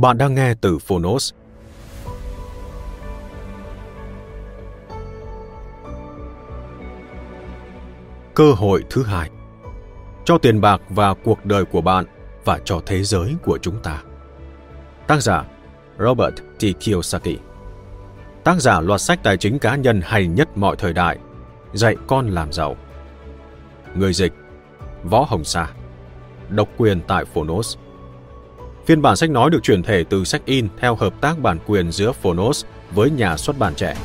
Bạn đang nghe từ Phonos. Cơ hội thứ hai cho tiền bạc và cuộc đời của bạn và cho thế giới của chúng ta. Tác giả Robert T. Kiyosaki Tác giả loạt sách tài chính cá nhân hay nhất mọi thời đại, Dạy con làm giàu Người dịch Võ Hồng Sa Độc quyền tại Phonos Phiên bản sách nói được chuyển thể từ sách in theo hợp tác bản quyền giữa Phonos với nhà xuất bản trẻ.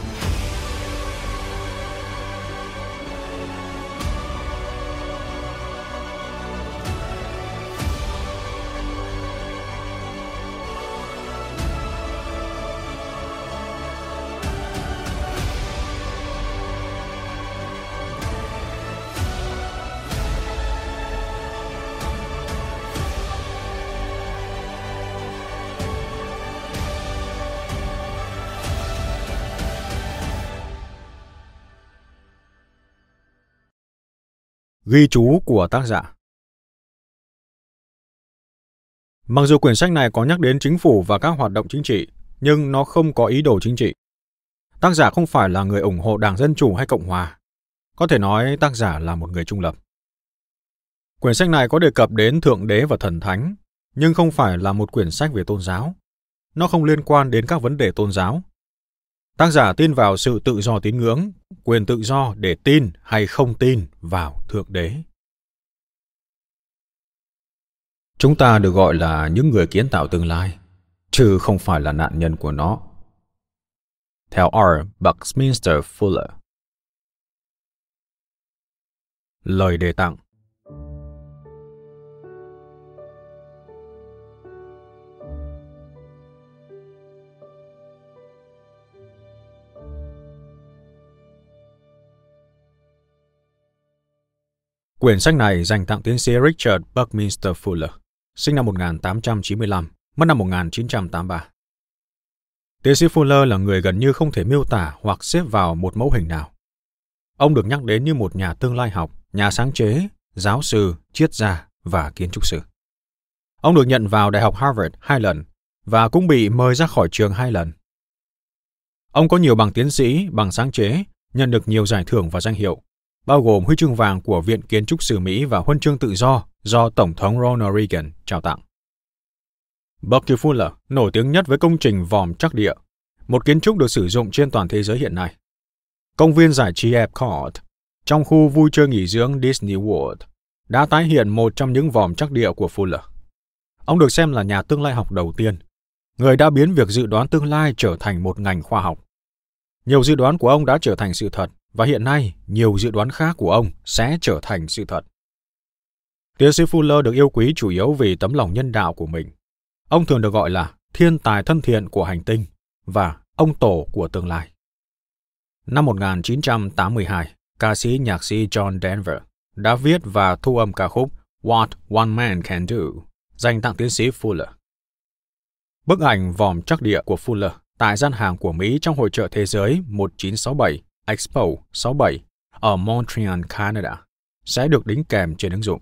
Ghi chú của tác giả Mặc dù quyển sách này có nhắc đến chính phủ và các hoạt động chính trị, nhưng nó không có ý đồ chính trị. Tác giả không phải là người ủng hộ Đảng Dân Chủ hay Cộng Hòa. Có thể nói tác giả là một người trung lập. Quyển sách này có đề cập đến Thượng Đế và Thần Thánh, nhưng không phải là một quyển sách về tôn giáo. Nó không liên quan đến các vấn đề tôn giáo, Tác giả tin vào sự tự do tín ngưỡng, quyền tự do để tin hay không tin vào Thượng Đế. Chúng ta được gọi là những người kiến tạo tương lai, chứ không phải là nạn nhân của nó. Theo R. Buckminster Fuller Lời đề tặng Quyển sách này dành tặng tiến sĩ Richard Buckminster Fuller, sinh năm 1895, mất năm 1983. Tiến sĩ Fuller là người gần như không thể miêu tả hoặc xếp vào một mẫu hình nào. Ông được nhắc đến như một nhà tương lai học, nhà sáng chế, giáo sư, triết gia và kiến trúc sư. Ông được nhận vào Đại học Harvard hai lần và cũng bị mời ra khỏi trường hai lần. Ông có nhiều bằng tiến sĩ, bằng sáng chế, nhận được nhiều giải thưởng và danh hiệu, bao gồm huy chương vàng của Viện Kiến trúc sư Mỹ và huân chương tự do do Tổng thống Ronald Reagan trao tặng. Bucky Fuller nổi tiếng nhất với công trình vòm chắc địa, một kiến trúc được sử dụng trên toàn thế giới hiện nay. Công viên giải trí Epcot, trong khu vui chơi nghỉ dưỡng Disney World, đã tái hiện một trong những vòm chắc địa của Fuller. Ông được xem là nhà tương lai học đầu tiên, người đã biến việc dự đoán tương lai trở thành một ngành khoa học. Nhiều dự đoán của ông đã trở thành sự thật và hiện nay nhiều dự đoán khác của ông sẽ trở thành sự thật. Tiến sĩ Fuller được yêu quý chủ yếu vì tấm lòng nhân đạo của mình. Ông thường được gọi là thiên tài thân thiện của hành tinh và ông tổ của tương lai. Năm 1982, ca sĩ nhạc sĩ John Denver đã viết và thu âm ca khúc What One Man Can Do dành tặng tiến sĩ Fuller. Bức ảnh vòm trắc địa của Fuller tại gian hàng của Mỹ trong hội trợ thế giới 1967 Expo 67 ở Montreal, Canada sẽ được đính kèm trên ứng dụng.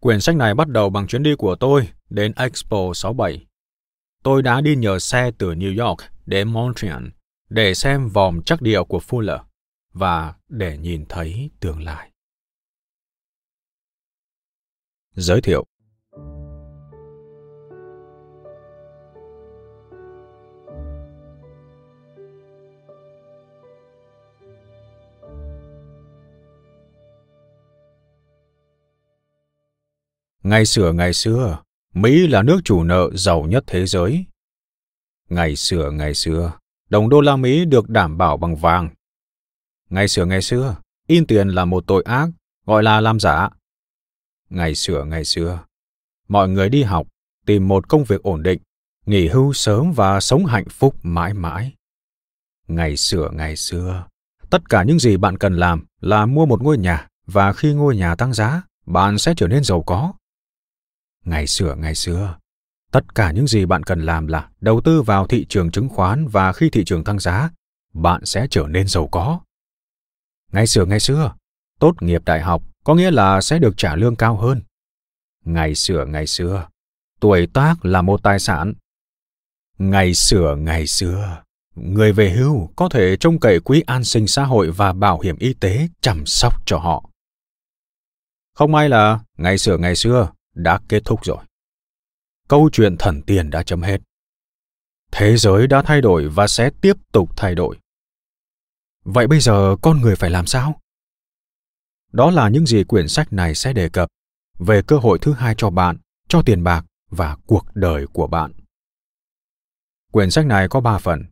Quyển sách này bắt đầu bằng chuyến đi của tôi đến Expo 67. Tôi đã đi nhờ xe từ New York đến Montreal để xem vòm chắc địa của Fuller và để nhìn thấy tương lai. Giới thiệu Ngày xưa ngày xưa, Mỹ là nước chủ nợ giàu nhất thế giới. Ngày xưa ngày xưa, đồng đô la Mỹ được đảm bảo bằng vàng. Ngày xưa ngày xưa, in tiền là một tội ác, gọi là làm giả. Ngày xưa ngày xưa, mọi người đi học, tìm một công việc ổn định, nghỉ hưu sớm và sống hạnh phúc mãi mãi. Ngày xưa ngày xưa, tất cả những gì bạn cần làm là mua một ngôi nhà và khi ngôi nhà tăng giá, bạn sẽ trở nên giàu có. Ngày xưa ngày xưa, tất cả những gì bạn cần làm là đầu tư vào thị trường chứng khoán và khi thị trường tăng giá, bạn sẽ trở nên giàu có. Ngày xưa ngày xưa, tốt nghiệp đại học có nghĩa là sẽ được trả lương cao hơn. Ngày xưa ngày xưa, tuổi tác là một tài sản. Ngày xưa ngày xưa, người về hưu có thể trông cậy quỹ an sinh xã hội và bảo hiểm y tế chăm sóc cho họ. Không may là ngày xưa ngày xưa đã kết thúc rồi. Câu chuyện thần tiền đã chấm hết. Thế giới đã thay đổi và sẽ tiếp tục thay đổi. Vậy bây giờ con người phải làm sao? Đó là những gì quyển sách này sẽ đề cập về cơ hội thứ hai cho bạn, cho tiền bạc và cuộc đời của bạn. Quyển sách này có ba phần: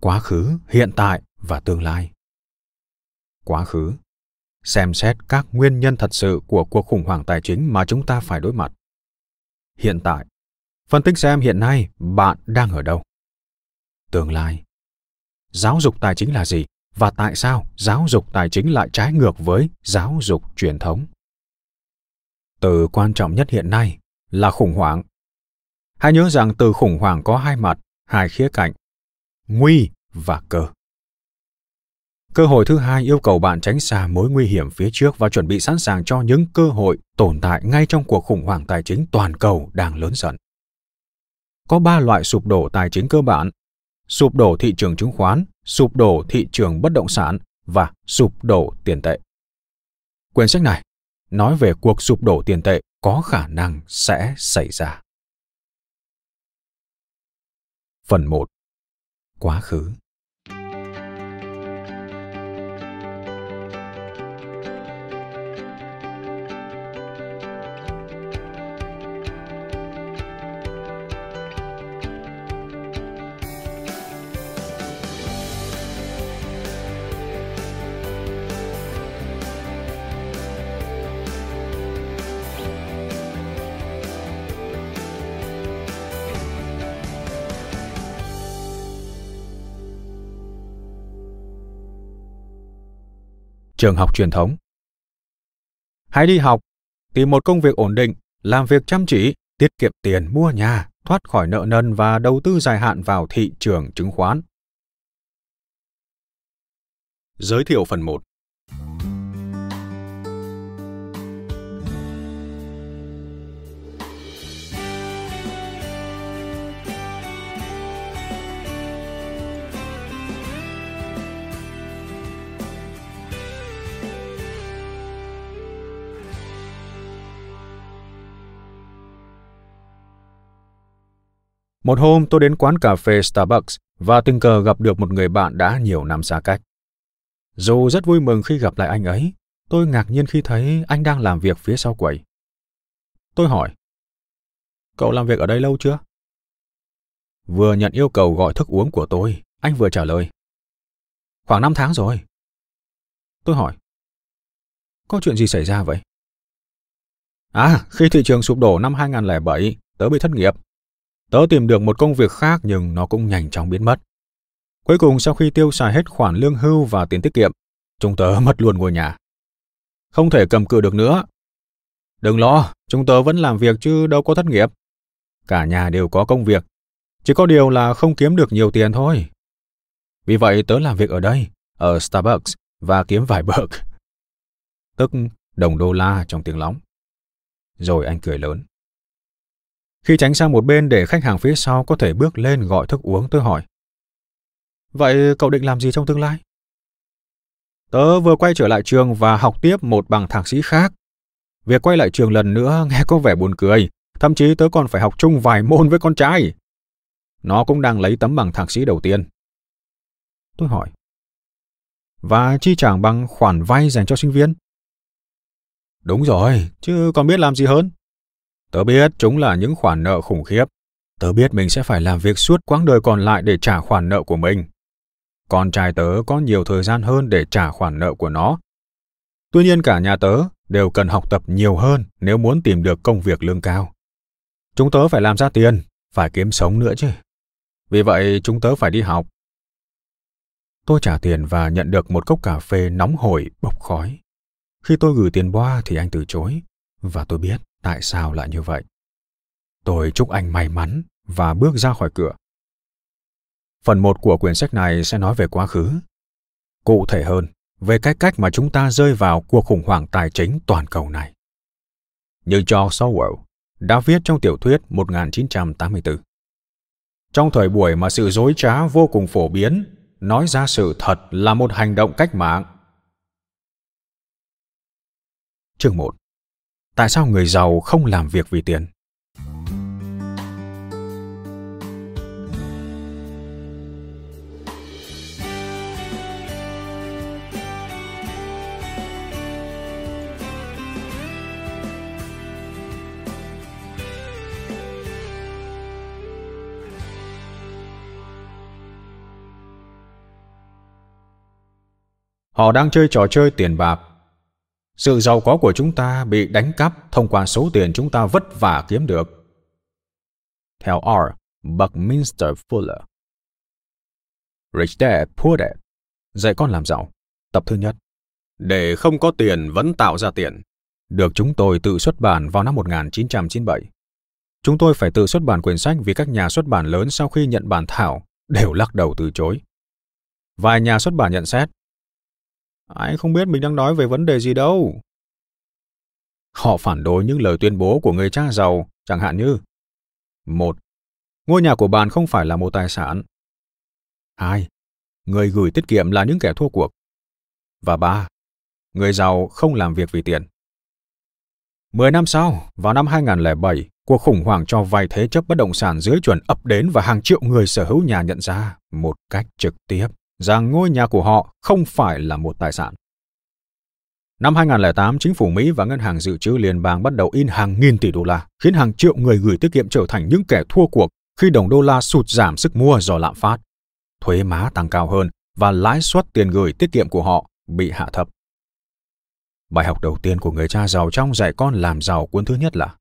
quá khứ, hiện tại và tương lai. Quá khứ xem xét các nguyên nhân thật sự của cuộc khủng hoảng tài chính mà chúng ta phải đối mặt. Hiện tại, phân tích xem hiện nay bạn đang ở đâu. Tương lai, giáo dục tài chính là gì và tại sao giáo dục tài chính lại trái ngược với giáo dục truyền thống. Từ quan trọng nhất hiện nay là khủng hoảng. Hãy nhớ rằng từ khủng hoảng có hai mặt, hai khía cạnh, nguy và cơ. Cơ hội thứ hai yêu cầu bạn tránh xa mối nguy hiểm phía trước và chuẩn bị sẵn sàng cho những cơ hội tồn tại ngay trong cuộc khủng hoảng tài chính toàn cầu đang lớn dần. Có ba loại sụp đổ tài chính cơ bản: sụp đổ thị trường chứng khoán, sụp đổ thị trường bất động sản và sụp đổ tiền tệ. Quyển sách này nói về cuộc sụp đổ tiền tệ có khả năng sẽ xảy ra. Phần 1. Quá khứ trường học truyền thống. Hãy đi học, tìm một công việc ổn định, làm việc chăm chỉ, tiết kiệm tiền mua nhà, thoát khỏi nợ nần và đầu tư dài hạn vào thị trường chứng khoán. Giới thiệu phần 1 Một hôm tôi đến quán cà phê Starbucks và tình cờ gặp được một người bạn đã nhiều năm xa cách. Dù rất vui mừng khi gặp lại anh ấy, tôi ngạc nhiên khi thấy anh đang làm việc phía sau quầy. Tôi hỏi, cậu làm việc ở đây lâu chưa? Vừa nhận yêu cầu gọi thức uống của tôi, anh vừa trả lời. Khoảng 5 tháng rồi. Tôi hỏi, có chuyện gì xảy ra vậy? À, khi thị trường sụp đổ năm 2007, tớ bị thất nghiệp Tớ tìm được một công việc khác nhưng nó cũng nhanh chóng biến mất. Cuối cùng sau khi tiêu xài hết khoản lương hưu và tiền tiết kiệm, chúng tớ mất luôn ngôi nhà. Không thể cầm cự được nữa. Đừng lo, chúng tớ vẫn làm việc chứ đâu có thất nghiệp. Cả nhà đều có công việc, chỉ có điều là không kiếm được nhiều tiền thôi. Vì vậy tớ làm việc ở đây, ở Starbucks và kiếm vài bậc. Tức đồng đô la trong tiếng lóng. Rồi anh cười lớn. Khi tránh sang một bên để khách hàng phía sau có thể bước lên gọi thức uống tôi hỏi. Vậy cậu định làm gì trong tương lai? Tớ vừa quay trở lại trường và học tiếp một bằng thạc sĩ khác. Việc quay lại trường lần nữa nghe có vẻ buồn cười, thậm chí tớ còn phải học chung vài môn với con trai. Nó cũng đang lấy tấm bằng thạc sĩ đầu tiên. Tôi hỏi. Và chi trả bằng khoản vay dành cho sinh viên? Đúng rồi, chứ còn biết làm gì hơn. Tớ biết chúng là những khoản nợ khủng khiếp. Tớ biết mình sẽ phải làm việc suốt quãng đời còn lại để trả khoản nợ của mình. Con trai tớ có nhiều thời gian hơn để trả khoản nợ của nó. Tuy nhiên cả nhà tớ đều cần học tập nhiều hơn nếu muốn tìm được công việc lương cao. Chúng tớ phải làm ra tiền, phải kiếm sống nữa chứ. Vì vậy chúng tớ phải đi học. Tôi trả tiền và nhận được một cốc cà phê nóng hổi bốc khói. Khi tôi gửi tiền boa thì anh từ chối, và tôi biết tại sao lại như vậy. Tôi chúc anh may mắn và bước ra khỏi cửa. Phần một của quyển sách này sẽ nói về quá khứ. Cụ thể hơn, về cái cách mà chúng ta rơi vào cuộc khủng hoảng tài chính toàn cầu này. Như George Orwell đã viết trong tiểu thuyết 1984. Trong thời buổi mà sự dối trá vô cùng phổ biến, nói ra sự thật là một hành động cách mạng. Chương 1 Tại sao người giàu không làm việc vì tiền? Họ đang chơi trò chơi tiền bạc. Sự giàu có của chúng ta bị đánh cắp thông qua số tiền chúng ta vất vả kiếm được. Theo R. Buckminster Fuller Rich Dad, Poor Dad Dạy con làm giàu Tập thứ nhất Để không có tiền vẫn tạo ra tiền Được chúng tôi tự xuất bản vào năm 1997. Chúng tôi phải tự xuất bản quyển sách vì các nhà xuất bản lớn sau khi nhận bản thảo đều lắc đầu từ chối. Vài nhà xuất bản nhận xét anh không biết mình đang nói về vấn đề gì đâu. Họ phản đối những lời tuyên bố của người cha giàu, chẳng hạn như một, Ngôi nhà của bạn không phải là một tài sản. hai, Người gửi tiết kiệm là những kẻ thua cuộc. Và ba, Người giàu không làm việc vì tiền. Mười năm sau, vào năm 2007, cuộc khủng hoảng cho vay thế chấp bất động sản dưới chuẩn ập đến và hàng triệu người sở hữu nhà nhận ra một cách trực tiếp rằng ngôi nhà của họ không phải là một tài sản. Năm 2008, chính phủ Mỹ và Ngân hàng Dự trữ Liên bang bắt đầu in hàng nghìn tỷ đô la, khiến hàng triệu người gửi tiết kiệm trở thành những kẻ thua cuộc khi đồng đô la sụt giảm sức mua do lạm phát. Thuế má tăng cao hơn và lãi suất tiền gửi tiết kiệm của họ bị hạ thấp. Bài học đầu tiên của người cha giàu trong dạy con làm giàu cuốn thứ nhất là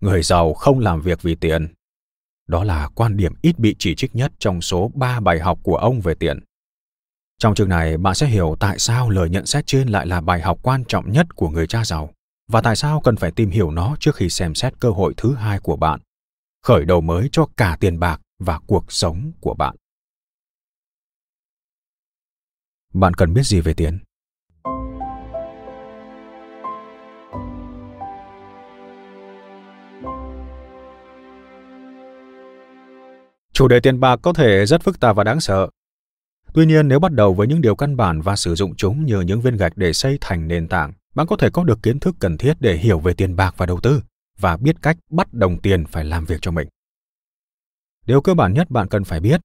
Người giàu không làm việc vì tiền. Đó là quan điểm ít bị chỉ trích nhất trong số 3 bài học của ông về tiền. Trong chương này, bạn sẽ hiểu tại sao lời nhận xét trên lại là bài học quan trọng nhất của người cha giàu và tại sao cần phải tìm hiểu nó trước khi xem xét cơ hội thứ hai của bạn, khởi đầu mới cho cả tiền bạc và cuộc sống của bạn. Bạn cần biết gì về tiền? Chủ đề tiền bạc có thể rất phức tạp và đáng sợ, Tuy nhiên, nếu bắt đầu với những điều căn bản và sử dụng chúng như những viên gạch để xây thành nền tảng, bạn có thể có được kiến thức cần thiết để hiểu về tiền bạc và đầu tư và biết cách bắt đồng tiền phải làm việc cho mình. Điều cơ bản nhất bạn cần phải biết,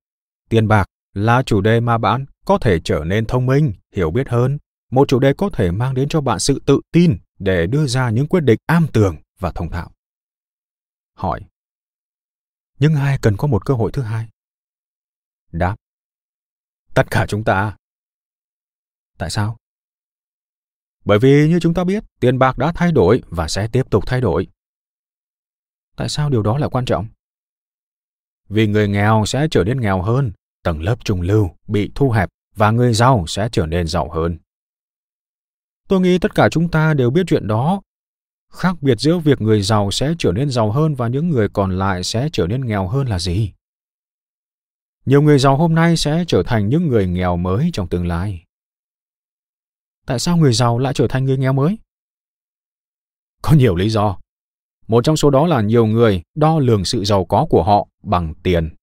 tiền bạc là chủ đề mà bạn có thể trở nên thông minh, hiểu biết hơn, một chủ đề có thể mang đến cho bạn sự tự tin để đưa ra những quyết định am tường và thông thạo. Hỏi. Nhưng ai cần có một cơ hội thứ hai? Đáp tất cả chúng ta. Tại sao? Bởi vì như chúng ta biết, tiền bạc đã thay đổi và sẽ tiếp tục thay đổi. Tại sao điều đó là quan trọng? Vì người nghèo sẽ trở nên nghèo hơn, tầng lớp trung lưu bị thu hẹp và người giàu sẽ trở nên giàu hơn. Tôi nghĩ tất cả chúng ta đều biết chuyện đó. Khác biệt giữa việc người giàu sẽ trở nên giàu hơn và những người còn lại sẽ trở nên nghèo hơn là gì? Nhiều người giàu hôm nay sẽ trở thành những người nghèo mới trong tương lai tại sao người giàu lại trở thành người nghèo mới có nhiều lý do một trong số đó là nhiều người đo lường sự giàu có của họ bằng tiền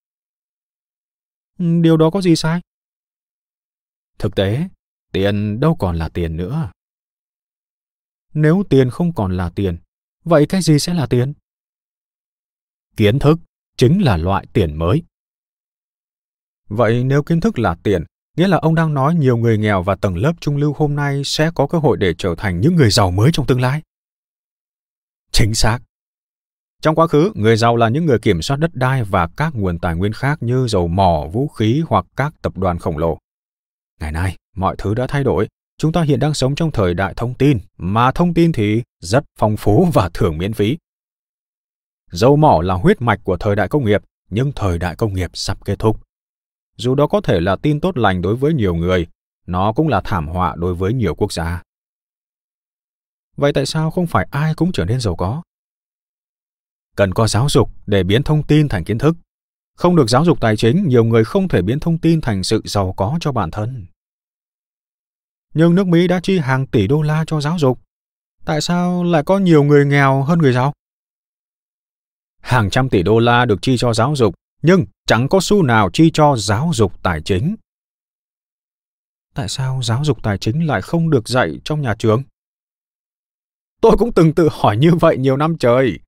ừ, điều đó có gì sai Thực tế, tiền đâu còn là tiền nữa. Nếu tiền không còn là tiền, vậy cái gì sẽ là tiền? Kiến thức chính là loại tiền mới. Vậy nếu kiến thức là tiền, nghĩa là ông đang nói nhiều người nghèo và tầng lớp trung lưu hôm nay sẽ có cơ hội để trở thành những người giàu mới trong tương lai. Chính xác. Trong quá khứ, người giàu là những người kiểm soát đất đai và các nguồn tài nguyên khác như dầu mỏ, vũ khí hoặc các tập đoàn khổng lồ. Ngày nay, mọi thứ đã thay đổi. Chúng ta hiện đang sống trong thời đại thông tin, mà thông tin thì rất phong phú và thường miễn phí. Dầu mỏ là huyết mạch của thời đại công nghiệp, nhưng thời đại công nghiệp sắp kết thúc. Dù đó có thể là tin tốt lành đối với nhiều người, nó cũng là thảm họa đối với nhiều quốc gia. Vậy tại sao không phải ai cũng trở nên giàu có? Cần có giáo dục để biến thông tin thành kiến thức. Không được giáo dục tài chính, nhiều người không thể biến thông tin thành sự giàu có cho bản thân. Nhưng nước Mỹ đã chi hàng tỷ đô la cho giáo dục. Tại sao lại có nhiều người nghèo hơn người giàu? Hàng trăm tỷ đô la được chi cho giáo dục, nhưng chẳng có xu nào chi cho giáo dục tài chính. Tại sao giáo dục tài chính lại không được dạy trong nhà trường? Tôi cũng từng tự hỏi như vậy nhiều năm trời,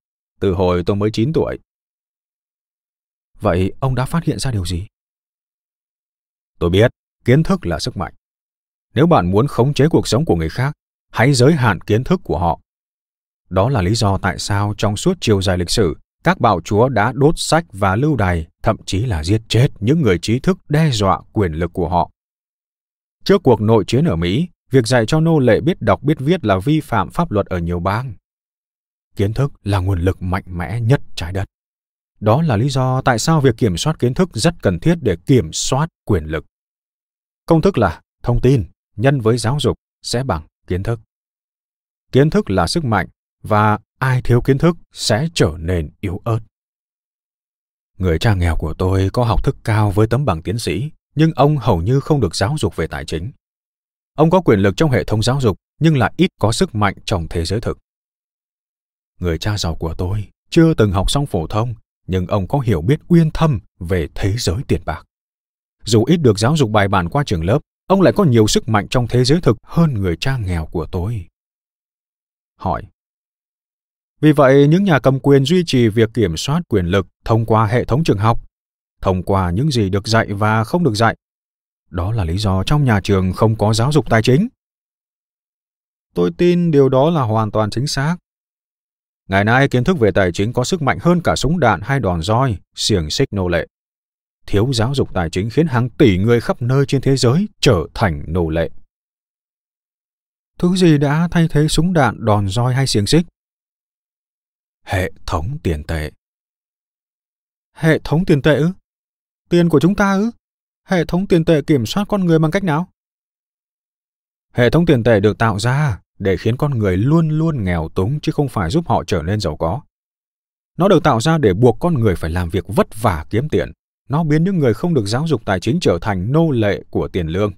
từ hồi tôi mới 9 tuổi. Vậy ông đã phát hiện ra điều gì? Tôi biết, kiến thức là sức mạnh. Nếu bạn muốn khống chế cuộc sống của người khác, hãy giới hạn kiến thức của họ. Đó là lý do tại sao trong suốt chiều dài lịch sử, các bạo chúa đã đốt sách và lưu đày, thậm chí là giết chết những người trí thức đe dọa quyền lực của họ. Trước cuộc nội chiến ở Mỹ, việc dạy cho nô lệ biết đọc biết viết là vi phạm pháp luật ở nhiều bang. Kiến thức là nguồn lực mạnh mẽ nhất trái đất. Đó là lý do tại sao việc kiểm soát kiến thức rất cần thiết để kiểm soát quyền lực. Công thức là thông tin nhân với giáo dục sẽ bằng kiến thức. Kiến thức là sức mạnh và ai thiếu kiến thức sẽ trở nên yếu ớt. Người cha nghèo của tôi có học thức cao với tấm bằng tiến sĩ, nhưng ông hầu như không được giáo dục về tài chính. Ông có quyền lực trong hệ thống giáo dục, nhưng lại ít có sức mạnh trong thế giới thực. Người cha giàu của tôi chưa từng học xong phổ thông, nhưng ông có hiểu biết uyên thâm về thế giới tiền bạc. Dù ít được giáo dục bài bản qua trường lớp, ông lại có nhiều sức mạnh trong thế giới thực hơn người cha nghèo của tôi. Hỏi vì vậy, những nhà cầm quyền duy trì việc kiểm soát quyền lực thông qua hệ thống trường học, thông qua những gì được dạy và không được dạy. Đó là lý do trong nhà trường không có giáo dục tài chính. Tôi tin điều đó là hoàn toàn chính xác. Ngày nay kiến thức về tài chính có sức mạnh hơn cả súng đạn hay đòn roi, xiềng xích nô lệ. Thiếu giáo dục tài chính khiến hàng tỷ người khắp nơi trên thế giới trở thành nô lệ. Thứ gì đã thay thế súng đạn, đòn roi hay xiềng xích? Hệ thống tiền tệ. Hệ thống tiền tệ ư? Tiền của chúng ta ư? Hệ thống tiền tệ kiểm soát con người bằng cách nào? Hệ thống tiền tệ được tạo ra để khiến con người luôn luôn nghèo túng chứ không phải giúp họ trở nên giàu có. Nó được tạo ra để buộc con người phải làm việc vất vả kiếm tiền. Nó biến những người không được giáo dục tài chính trở thành nô lệ của tiền lương.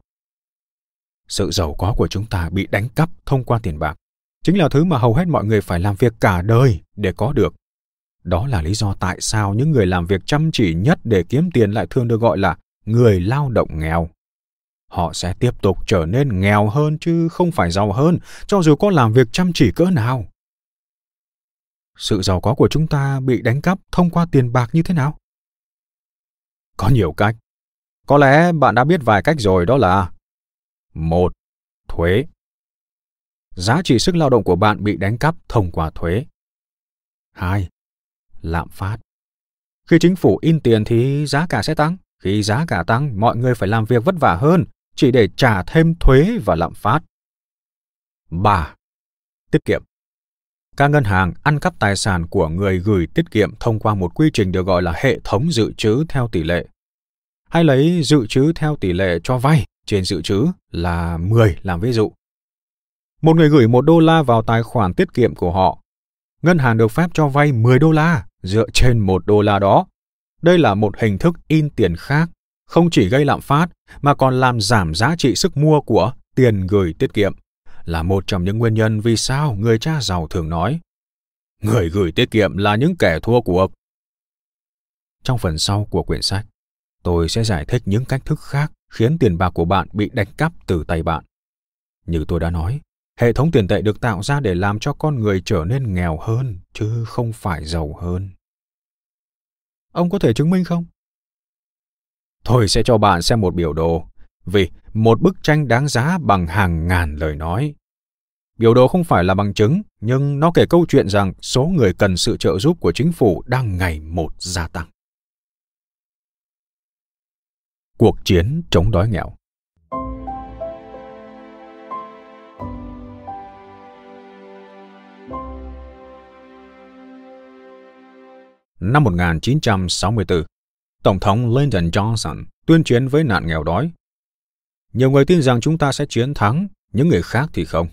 Sự giàu có của chúng ta bị đánh cắp thông qua tiền bạc. Chính là thứ mà hầu hết mọi người phải làm việc cả đời để có được. Đó là lý do tại sao những người làm việc chăm chỉ nhất để kiếm tiền lại thường được gọi là người lao động nghèo. Họ sẽ tiếp tục trở nên nghèo hơn chứ không phải giàu hơn, cho dù có làm việc chăm chỉ cỡ nào. Sự giàu có của chúng ta bị đánh cắp thông qua tiền bạc như thế nào? Có nhiều cách. Có lẽ bạn đã biết vài cách rồi, đó là một, thuế giá trị sức lao động của bạn bị đánh cắp thông qua thuế hai, lạm phát khi chính phủ in tiền thì giá cả sẽ tăng khi giá cả tăng, mọi người phải làm việc vất vả hơn, chỉ để trả thêm thuế và lạm phát. 3. Tiết kiệm Các ngân hàng ăn cắp tài sản của người gửi tiết kiệm thông qua một quy trình được gọi là hệ thống dự trữ theo tỷ lệ. Hay lấy dự trữ theo tỷ lệ cho vay trên dự trữ là 10 làm ví dụ. Một người gửi 1 đô la vào tài khoản tiết kiệm của họ. Ngân hàng được phép cho vay 10 đô la dựa trên 1 đô la đó. Đây là một hình thức in tiền khác không chỉ gây lạm phát mà còn làm giảm giá trị sức mua của tiền gửi tiết kiệm là một trong những nguyên nhân vì sao người cha giàu thường nói người gửi tiết kiệm là những kẻ thua cuộc trong phần sau của quyển sách tôi sẽ giải thích những cách thức khác khiến tiền bạc của bạn bị đánh cắp từ tay bạn. Như tôi đã nói, hệ thống tiền tệ được tạo ra để làm cho con người trở nên nghèo hơn, chứ không phải giàu hơn. Ông có thể chứng minh không? Tôi sẽ cho bạn xem một biểu đồ, vì một bức tranh đáng giá bằng hàng ngàn lời nói. Biểu đồ không phải là bằng chứng, nhưng nó kể câu chuyện rằng số người cần sự trợ giúp của chính phủ đang ngày một gia tăng. Cuộc chiến chống đói nghèo Năm 1964, Tổng thống Lyndon Johnson tuyên chiến với nạn nghèo đói. Nhiều người tin rằng chúng ta sẽ chiến thắng, những người khác thì không.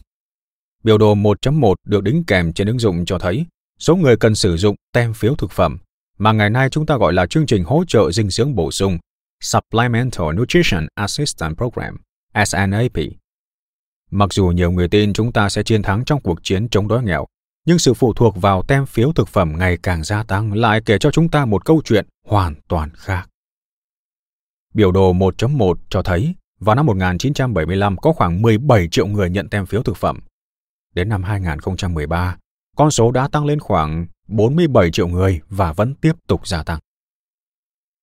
Biểu đồ 1.1 được đính kèm trên ứng dụng cho thấy số người cần sử dụng tem phiếu thực phẩm mà ngày nay chúng ta gọi là chương trình hỗ trợ dinh dưỡng bổ sung Supplemental Nutrition Assistance Program SNAP. Mặc dù nhiều người tin chúng ta sẽ chiến thắng trong cuộc chiến chống đói nghèo, nhưng sự phụ thuộc vào tem phiếu thực phẩm ngày càng gia tăng lại kể cho chúng ta một câu chuyện hoàn toàn khác. Biểu đồ 1.1 cho thấy vào năm 1975 có khoảng 17 triệu người nhận tem phiếu thực phẩm. Đến năm 2013, con số đã tăng lên khoảng 47 triệu người và vẫn tiếp tục gia tăng.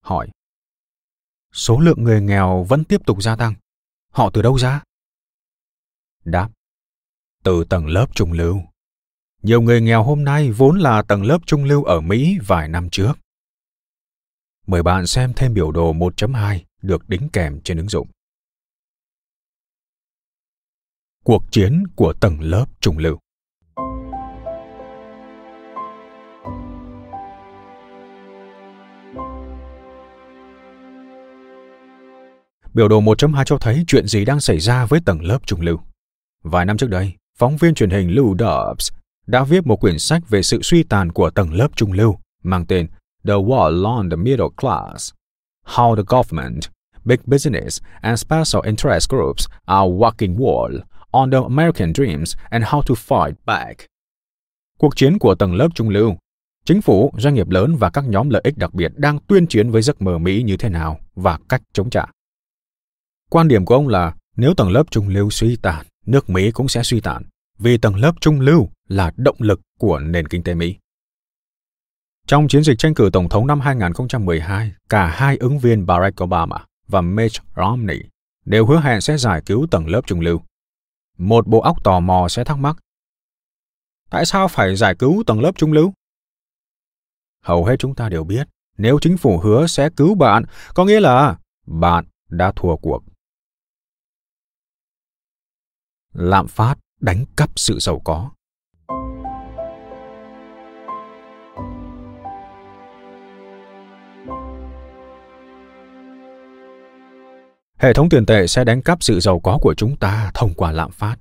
Hỏi Số lượng người nghèo vẫn tiếp tục gia tăng. Họ từ đâu ra? Đáp Từ tầng lớp trung lưu. Nhiều người nghèo hôm nay vốn là tầng lớp trung lưu ở Mỹ vài năm trước. Mời bạn xem thêm biểu đồ 1.2 được đính kèm trên ứng dụng. Cuộc chiến của tầng lớp trung lưu Biểu đồ 1.2 cho thấy chuyện gì đang xảy ra với tầng lớp trung lưu. Vài năm trước đây, phóng viên truyền hình Lou Dobbs đã viết một quyển sách về sự suy tàn của tầng lớp trung lưu mang tên The Wall on the Middle Class How the Government, Big Business and Special Interest Groups are Walking Wall on the American Dreams and How to Fight Back. Cuộc chiến của tầng lớp trung lưu Chính phủ, doanh nghiệp lớn và các nhóm lợi ích đặc biệt đang tuyên chiến với giấc mơ Mỹ như thế nào và cách chống trả. Quan điểm của ông là nếu tầng lớp trung lưu suy tàn, nước Mỹ cũng sẽ suy tàn, vì tầng lớp trung lưu là động lực của nền kinh tế Mỹ. Trong chiến dịch tranh cử tổng thống năm 2012, cả hai ứng viên Barack Obama và Mitt Romney đều hứa hẹn sẽ giải cứu tầng lớp trung lưu. Một bộ óc tò mò sẽ thắc mắc. Tại sao phải giải cứu tầng lớp trung lưu? Hầu hết chúng ta đều biết, nếu chính phủ hứa sẽ cứu bạn, có nghĩa là bạn đã thua cuộc. lạm phát đánh cắp sự giàu có. Hệ thống tiền tệ sẽ đánh cắp sự giàu có của chúng ta thông qua lạm phát.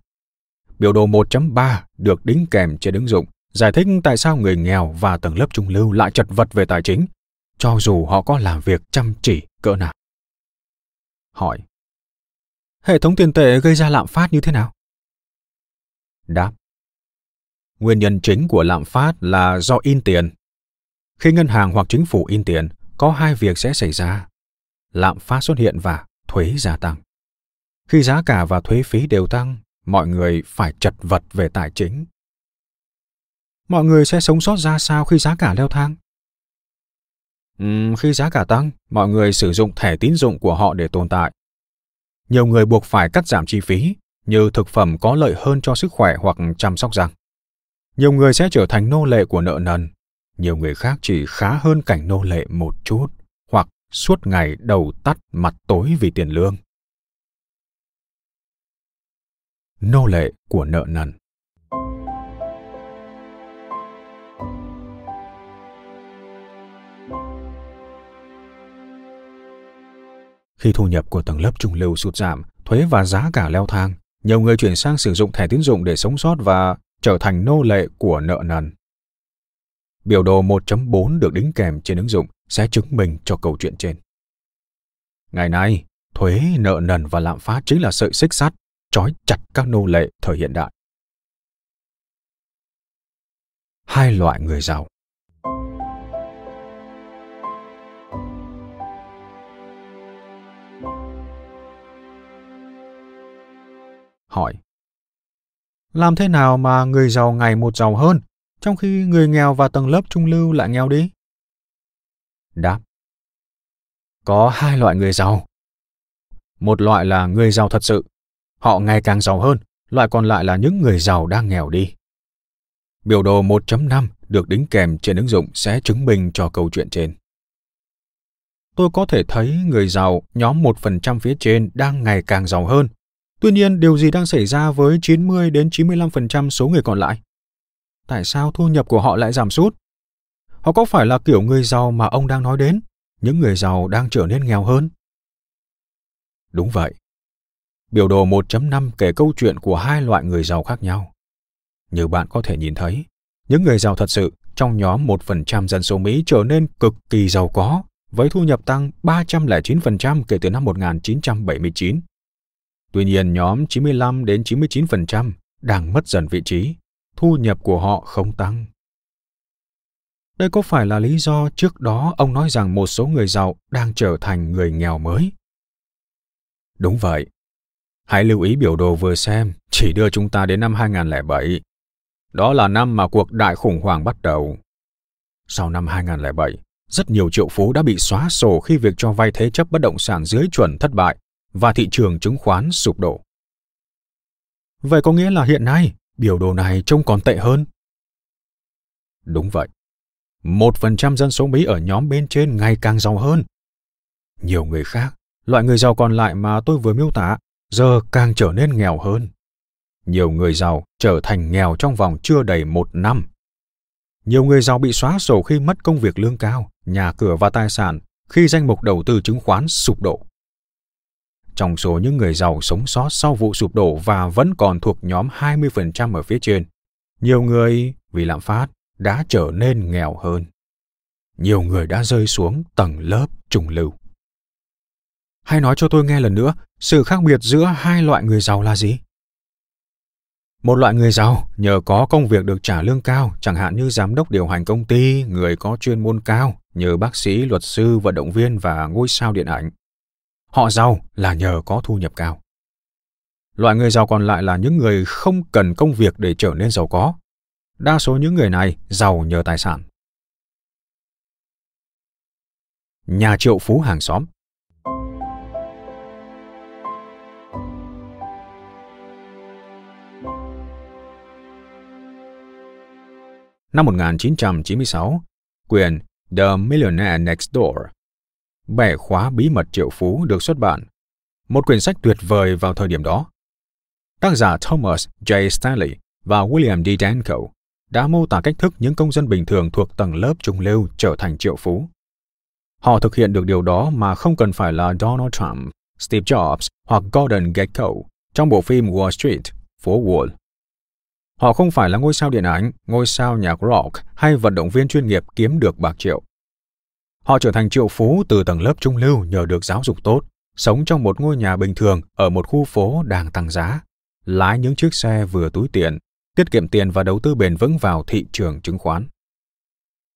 Biểu đồ 1.3 được đính kèm trên ứng dụng giải thích tại sao người nghèo và tầng lớp trung lưu lại chật vật về tài chính, cho dù họ có làm việc chăm chỉ cỡ nào. Hỏi Hệ thống tiền tệ gây ra lạm phát như thế nào? Đáp Nguyên nhân chính của lạm phát là do in tiền. Khi ngân hàng hoặc chính phủ in tiền, có hai việc sẽ xảy ra. Lạm phát xuất hiện và thuế gia tăng. Khi giá cả và thuế phí đều tăng, mọi người phải chật vật về tài chính. Mọi người sẽ sống sót ra sao khi giá cả leo thang? Ừ, khi giá cả tăng, mọi người sử dụng thẻ tín dụng của họ để tồn tại. Nhiều người buộc phải cắt giảm chi phí, như thực phẩm có lợi hơn cho sức khỏe hoặc chăm sóc răng. Nhiều người sẽ trở thành nô lệ của nợ nần, nhiều người khác chỉ khá hơn cảnh nô lệ một chút, suốt ngày đầu tắt mặt tối vì tiền lương. Nô lệ của nợ nần Khi thu nhập của tầng lớp trung lưu sụt giảm, thuế và giá cả leo thang, nhiều người chuyển sang sử dụng thẻ tín dụng để sống sót và trở thành nô lệ của nợ nần. Biểu đồ 1.4 được đính kèm trên ứng dụng sẽ chứng minh cho câu chuyện trên. Ngày nay, thuế, nợ nần và lạm phát chính là sợi xích sắt trói chặt các nô lệ thời hiện đại. Hai loại người giàu hỏi. Làm thế nào mà người giàu ngày một giàu hơn, trong khi người nghèo và tầng lớp trung lưu lại nghèo đi? Đáp. Có hai loại người giàu. Một loại là người giàu thật sự. Họ ngày càng giàu hơn, loại còn lại là những người giàu đang nghèo đi. Biểu đồ 1.5 được đính kèm trên ứng dụng sẽ chứng minh cho câu chuyện trên. Tôi có thể thấy người giàu nhóm 1% phía trên đang ngày càng giàu hơn. Tuy nhiên, điều gì đang xảy ra với 90 đến 95% số người còn lại? Tại sao thu nhập của họ lại giảm sút? Họ có phải là kiểu người giàu mà ông đang nói đến? Những người giàu đang trở nên nghèo hơn? Đúng vậy. Biểu đồ 1.5 kể câu chuyện của hai loại người giàu khác nhau. Như bạn có thể nhìn thấy, những người giàu thật sự trong nhóm 1% dân số Mỹ trở nên cực kỳ giàu có, với thu nhập tăng 309% kể từ năm 1979. Tuy nhiên, nhóm 95 đến 99% đang mất dần vị trí, thu nhập của họ không tăng. Đây có phải là lý do trước đó ông nói rằng một số người giàu đang trở thành người nghèo mới? Đúng vậy. Hãy lưu ý biểu đồ vừa xem chỉ đưa chúng ta đến năm 2007. Đó là năm mà cuộc đại khủng hoảng bắt đầu. Sau năm 2007, rất nhiều triệu phú đã bị xóa sổ khi việc cho vay thế chấp bất động sản dưới chuẩn thất bại và thị trường chứng khoán sụp đổ. Vậy có nghĩa là hiện nay, biểu đồ này trông còn tệ hơn. Đúng vậy. Một phần trăm dân số Mỹ ở nhóm bên trên ngày càng giàu hơn. Nhiều người khác, loại người giàu còn lại mà tôi vừa miêu tả, giờ càng trở nên nghèo hơn. Nhiều người giàu trở thành nghèo trong vòng chưa đầy một năm. Nhiều người giàu bị xóa sổ khi mất công việc lương cao, nhà cửa và tài sản khi danh mục đầu tư chứng khoán sụp đổ. Trong số những người giàu sống sót sau vụ sụp đổ và vẫn còn thuộc nhóm 20% ở phía trên, nhiều người vì lạm phát đã trở nên nghèo hơn. Nhiều người đã rơi xuống tầng lớp trùng lưu. Hãy nói cho tôi nghe lần nữa, sự khác biệt giữa hai loại người giàu là gì? Một loại người giàu nhờ có công việc được trả lương cao, chẳng hạn như giám đốc điều hành công ty, người có chuyên môn cao, như bác sĩ, luật sư, vận động viên và ngôi sao điện ảnh. Họ giàu là nhờ có thu nhập cao. Loại người giàu còn lại là những người không cần công việc để trở nên giàu có. Đa số những người này giàu nhờ tài sản. Nhà triệu phú hàng xóm Năm 1996, quyển The Millionaire Next Door, bẻ khóa bí mật triệu phú được xuất bản, một quyển sách tuyệt vời vào thời điểm đó. Tác giả Thomas J. Stanley và William D. Danko đã mô tả cách thức những công dân bình thường thuộc tầng lớp trung lưu trở thành triệu phú. Họ thực hiện được điều đó mà không cần phải là Donald Trump, Steve Jobs hoặc Gordon Gekko trong bộ phim Wall Street, phố Wall. Họ không phải là ngôi sao điện ảnh, ngôi sao nhạc rock hay vận động viên chuyên nghiệp kiếm được bạc triệu. Họ trở thành triệu phú từ tầng lớp trung lưu nhờ được giáo dục tốt, sống trong một ngôi nhà bình thường ở một khu phố đang tăng giá, lái những chiếc xe vừa túi tiền, tiết kiệm tiền và đầu tư bền vững vào thị trường chứng khoán.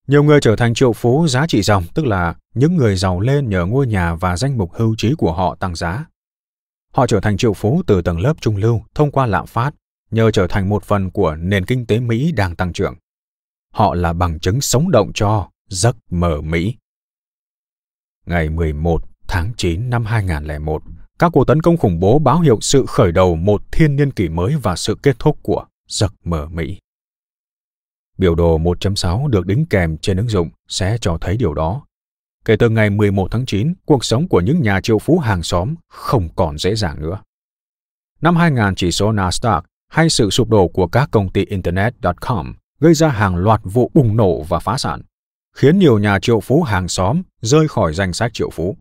Nhiều người trở thành triệu phú giá trị dòng, tức là những người giàu lên nhờ ngôi nhà và danh mục hưu trí của họ tăng giá. Họ trở thành triệu phú từ tầng lớp trung lưu thông qua lạm phát, nhờ trở thành một phần của nền kinh tế Mỹ đang tăng trưởng. Họ là bằng chứng sống động cho giấc mơ Mỹ. Ngày 11 tháng 9 năm 2001, các cuộc tấn công khủng bố báo hiệu sự khởi đầu một thiên niên kỷ mới và sự kết thúc của giấc mơ Mỹ. Biểu đồ 1.6 được đính kèm trên ứng dụng sẽ cho thấy điều đó. Kể từ ngày 11 tháng 9, cuộc sống của những nhà triệu phú hàng xóm không còn dễ dàng nữa. Năm 2000 chỉ số Nasdaq hay sự sụp đổ của các công ty Internet.com gây ra hàng loạt vụ bùng nổ và phá sản, khiến nhiều nhà triệu phú hàng xóm rơi khỏi danh sách triệu phú.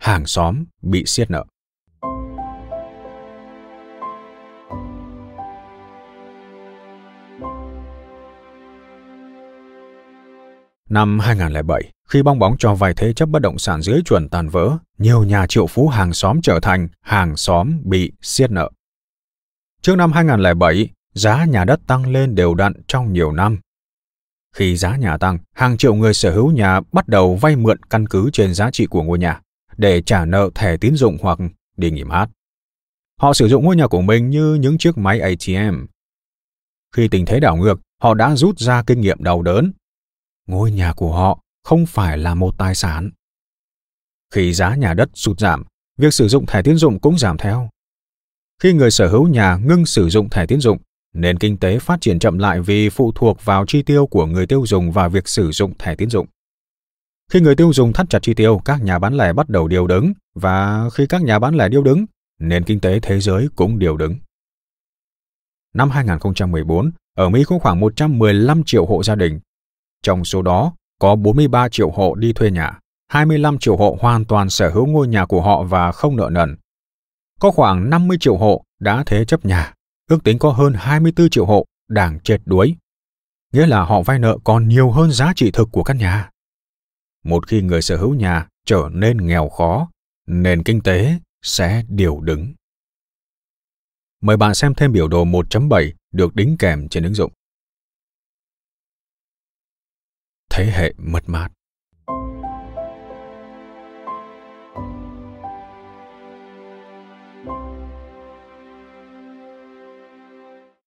Hàng xóm bị siết nợ. Năm 2007, khi bong bóng cho vay thế chấp bất động sản dưới chuẩn tàn vỡ, nhiều nhà triệu phú hàng xóm trở thành hàng xóm bị siết nợ. Trước năm 2007, giá nhà đất tăng lên đều đặn trong nhiều năm. Khi giá nhà tăng, hàng triệu người sở hữu nhà bắt đầu vay mượn căn cứ trên giá trị của ngôi nhà để trả nợ thẻ tín dụng hoặc đi nghỉ mát. Họ sử dụng ngôi nhà của mình như những chiếc máy ATM. Khi tình thế đảo ngược, họ đã rút ra kinh nghiệm đau đớn. Ngôi nhà của họ không phải là một tài sản. Khi giá nhà đất sụt giảm, việc sử dụng thẻ tín dụng cũng giảm theo. Khi người sở hữu nhà ngưng sử dụng thẻ tín dụng, nền kinh tế phát triển chậm lại vì phụ thuộc vào chi tiêu của người tiêu dùng và việc sử dụng thẻ tín dụng. Khi người tiêu dùng thắt chặt chi tiêu, các nhà bán lẻ bắt đầu điều đứng và khi các nhà bán lẻ điều đứng, nền kinh tế thế giới cũng điều đứng. Năm 2014, ở Mỹ có khoảng 115 triệu hộ gia đình. Trong số đó, có 43 triệu hộ đi thuê nhà, 25 triệu hộ hoàn toàn sở hữu ngôi nhà của họ và không nợ nần. Có khoảng 50 triệu hộ đã thế chấp nhà, ước tính có hơn 24 triệu hộ đang chết đuối. Nghĩa là họ vay nợ còn nhiều hơn giá trị thực của căn nhà. Một khi người sở hữu nhà trở nên nghèo khó, nền kinh tế sẽ điều đứng. Mời bạn xem thêm biểu đồ 1.7 được đính kèm trên ứng dụng. Thế hệ mất mát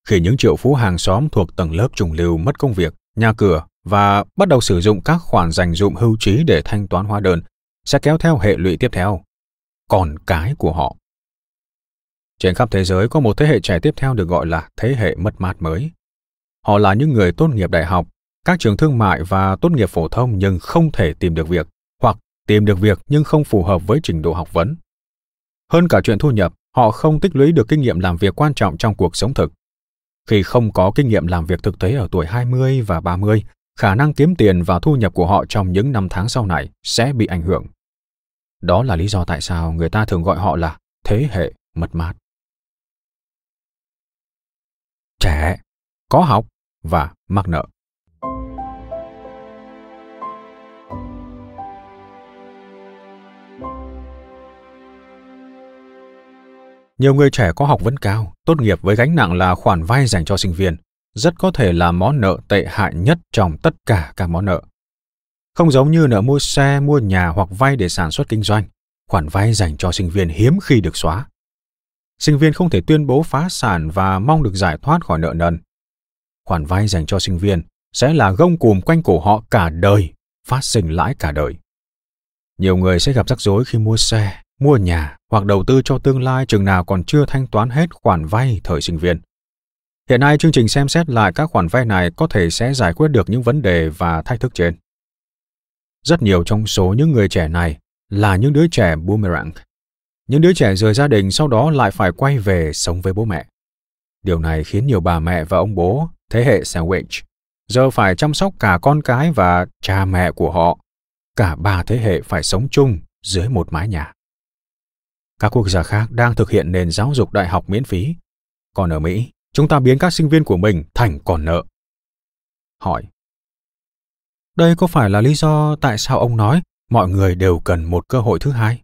Khi những triệu phú hàng xóm thuộc tầng lớp trùng lưu mất công việc, nhà cửa và bắt đầu sử dụng các khoản dành dụng hưu trí để thanh toán hóa đơn, sẽ kéo theo hệ lụy tiếp theo, Còn cái của họ. Trên khắp thế giới có một thế hệ trẻ tiếp theo được gọi là thế hệ mất mát mới. Họ là những người tốt nghiệp đại học, các trường thương mại và tốt nghiệp phổ thông nhưng không thể tìm được việc, hoặc tìm được việc nhưng không phù hợp với trình độ học vấn. Hơn cả chuyện thu nhập, họ không tích lũy được kinh nghiệm làm việc quan trọng trong cuộc sống thực. Khi không có kinh nghiệm làm việc thực tế ở tuổi 20 và 30, khả năng kiếm tiền và thu nhập của họ trong những năm tháng sau này sẽ bị ảnh hưởng. Đó là lý do tại sao người ta thường gọi họ là thế hệ mất mát. Trẻ, có học và mắc nợ. Nhiều người trẻ có học vấn cao, tốt nghiệp với gánh nặng là khoản vay dành cho sinh viên, rất có thể là món nợ tệ hại nhất trong tất cả các món nợ. Không giống như nợ mua xe, mua nhà hoặc vay để sản xuất kinh doanh, khoản vay dành cho sinh viên hiếm khi được xóa. Sinh viên không thể tuyên bố phá sản và mong được giải thoát khỏi nợ nần. Khoản vay dành cho sinh viên sẽ là gông cùm quanh cổ họ cả đời, phát sinh lãi cả đời. Nhiều người sẽ gặp rắc rối khi mua xe, mua nhà hoặc đầu tư cho tương lai chừng nào còn chưa thanh toán hết khoản vay thời sinh viên. Hiện nay chương trình xem xét lại các khoản vay này có thể sẽ giải quyết được những vấn đề và thách thức trên. Rất nhiều trong số những người trẻ này là những đứa trẻ boomerang. Những đứa trẻ rời gia đình sau đó lại phải quay về sống với bố mẹ. Điều này khiến nhiều bà mẹ và ông bố, thế hệ sandwich, giờ phải chăm sóc cả con cái và cha mẹ của họ. Cả ba thế hệ phải sống chung dưới một mái nhà. Các quốc gia khác đang thực hiện nền giáo dục đại học miễn phí. Còn ở Mỹ, chúng ta biến các sinh viên của mình thành còn nợ. Hỏi. Đây có phải là lý do tại sao ông nói mọi người đều cần một cơ hội thứ hai?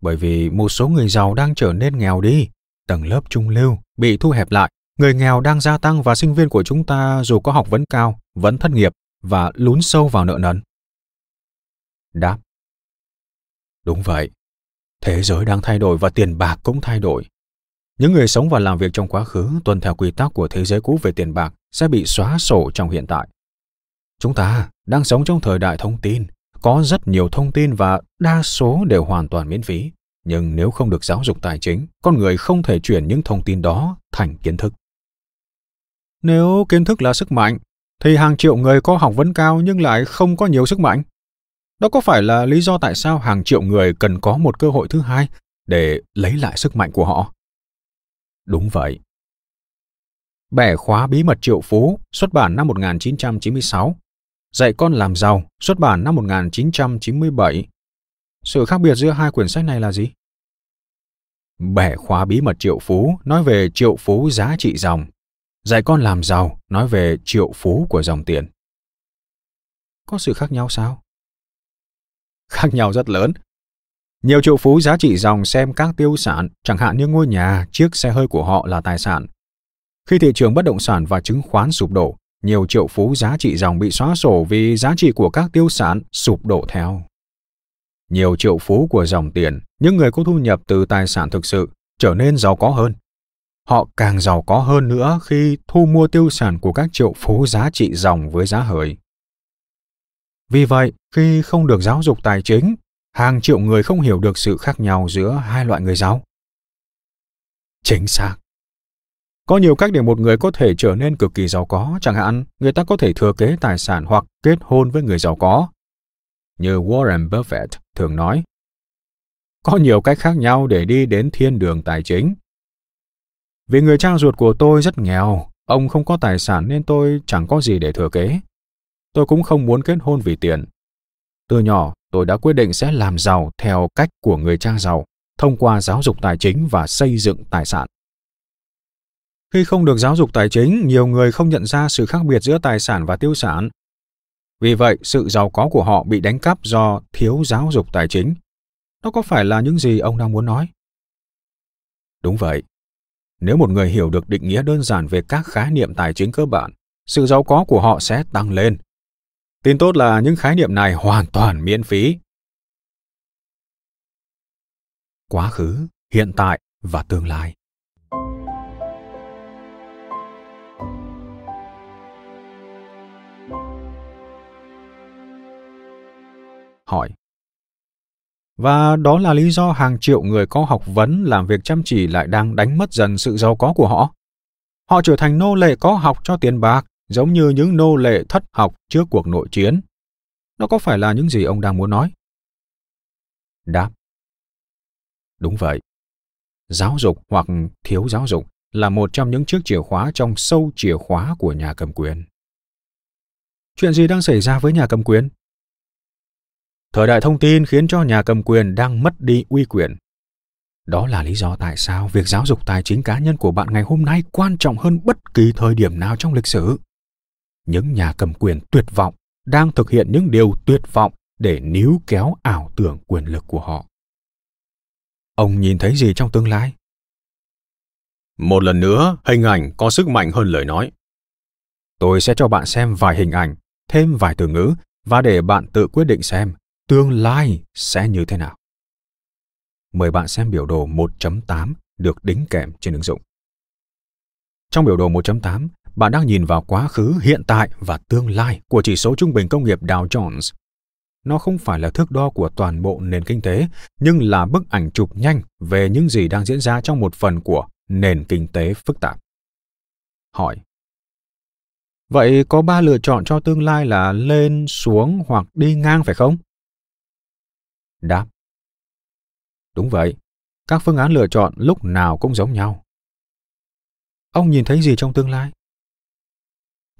Bởi vì một số người giàu đang trở nên nghèo đi, tầng lớp trung lưu bị thu hẹp lại, người nghèo đang gia tăng và sinh viên của chúng ta dù có học vấn cao, vẫn thất nghiệp và lún sâu vào nợ nần. Đáp. Đúng vậy, Thế giới đang thay đổi và tiền bạc cũng thay đổi. Những người sống và làm việc trong quá khứ tuân theo quy tắc của thế giới cũ về tiền bạc sẽ bị xóa sổ trong hiện tại. Chúng ta đang sống trong thời đại thông tin, có rất nhiều thông tin và đa số đều hoàn toàn miễn phí. Nhưng nếu không được giáo dục tài chính, con người không thể chuyển những thông tin đó thành kiến thức. Nếu kiến thức là sức mạnh, thì hàng triệu người có học vấn cao nhưng lại không có nhiều sức mạnh. Đó có phải là lý do tại sao hàng triệu người cần có một cơ hội thứ hai để lấy lại sức mạnh của họ? Đúng vậy. Bẻ khóa bí mật triệu phú, xuất bản năm 1996. Dạy con làm giàu, xuất bản năm 1997. Sự khác biệt giữa hai quyển sách này là gì? Bẻ khóa bí mật triệu phú, nói về triệu phú giá trị dòng. Dạy con làm giàu, nói về triệu phú của dòng tiền. Có sự khác nhau sao? Khác nhau rất lớn. Nhiều triệu phú giá trị dòng xem các tiêu sản, chẳng hạn như ngôi nhà, chiếc xe hơi của họ là tài sản. Khi thị trường bất động sản và chứng khoán sụp đổ, nhiều triệu phú giá trị dòng bị xóa sổ vì giá trị của các tiêu sản sụp đổ theo. Nhiều triệu phú của dòng tiền, những người có thu nhập từ tài sản thực sự, trở nên giàu có hơn. Họ càng giàu có hơn nữa khi thu mua tiêu sản của các triệu phú giá trị dòng với giá hời. Vì vậy, khi không được giáo dục tài chính, hàng triệu người không hiểu được sự khác nhau giữa hai loại người giàu. Chính xác. Có nhiều cách để một người có thể trở nên cực kỳ giàu có, chẳng hạn người ta có thể thừa kế tài sản hoặc kết hôn với người giàu có. Như Warren Buffett thường nói, có nhiều cách khác nhau để đi đến thiên đường tài chính. Vì người cha ruột của tôi rất nghèo, ông không có tài sản nên tôi chẳng có gì để thừa kế. Tôi cũng không muốn kết hôn vì tiền. Từ nhỏ, tôi đã quyết định sẽ làm giàu theo cách của người cha giàu, thông qua giáo dục tài chính và xây dựng tài sản. Khi không được giáo dục tài chính, nhiều người không nhận ra sự khác biệt giữa tài sản và tiêu sản. Vì vậy, sự giàu có của họ bị đánh cắp do thiếu giáo dục tài chính. Đó có phải là những gì ông đang muốn nói? Đúng vậy. Nếu một người hiểu được định nghĩa đơn giản về các khái niệm tài chính cơ bản, sự giàu có của họ sẽ tăng lên. Tin tốt là những khái niệm này hoàn toàn miễn phí. Quá khứ, hiện tại và tương lai. hỏi. Và đó là lý do hàng triệu người có học vấn làm việc chăm chỉ lại đang đánh mất dần sự giàu có của họ. Họ trở thành nô lệ có học cho tiền bạc, giống như những nô lệ thất học trước cuộc nội chiến. Nó có phải là những gì ông đang muốn nói? Đáp. Đúng vậy. Giáo dục hoặc thiếu giáo dục là một trong những chiếc chìa khóa trong sâu chìa khóa của nhà cầm quyền. Chuyện gì đang xảy ra với nhà cầm quyền? Thời đại thông tin khiến cho nhà cầm quyền đang mất đi uy quyền. Đó là lý do tại sao việc giáo dục tài chính cá nhân của bạn ngày hôm nay quan trọng hơn bất kỳ thời điểm nào trong lịch sử. Những nhà cầm quyền tuyệt vọng đang thực hiện những điều tuyệt vọng để níu kéo ảo tưởng quyền lực của họ. Ông nhìn thấy gì trong tương lai? Một lần nữa, hình ảnh có sức mạnh hơn lời nói. Tôi sẽ cho bạn xem vài hình ảnh, thêm vài từ ngữ và để bạn tự quyết định xem tương lai sẽ như thế nào. Mời bạn xem biểu đồ 1.8 được đính kèm trên ứng dụng. Trong biểu đồ 1.8, bạn đang nhìn vào quá khứ, hiện tại và tương lai của chỉ số trung bình công nghiệp Dow Jones. Nó không phải là thước đo của toàn bộ nền kinh tế, nhưng là bức ảnh chụp nhanh về những gì đang diễn ra trong một phần của nền kinh tế phức tạp. Hỏi Vậy có ba lựa chọn cho tương lai là lên, xuống hoặc đi ngang phải không? Đáp. Đúng vậy, các phương án lựa chọn lúc nào cũng giống nhau. Ông nhìn thấy gì trong tương lai?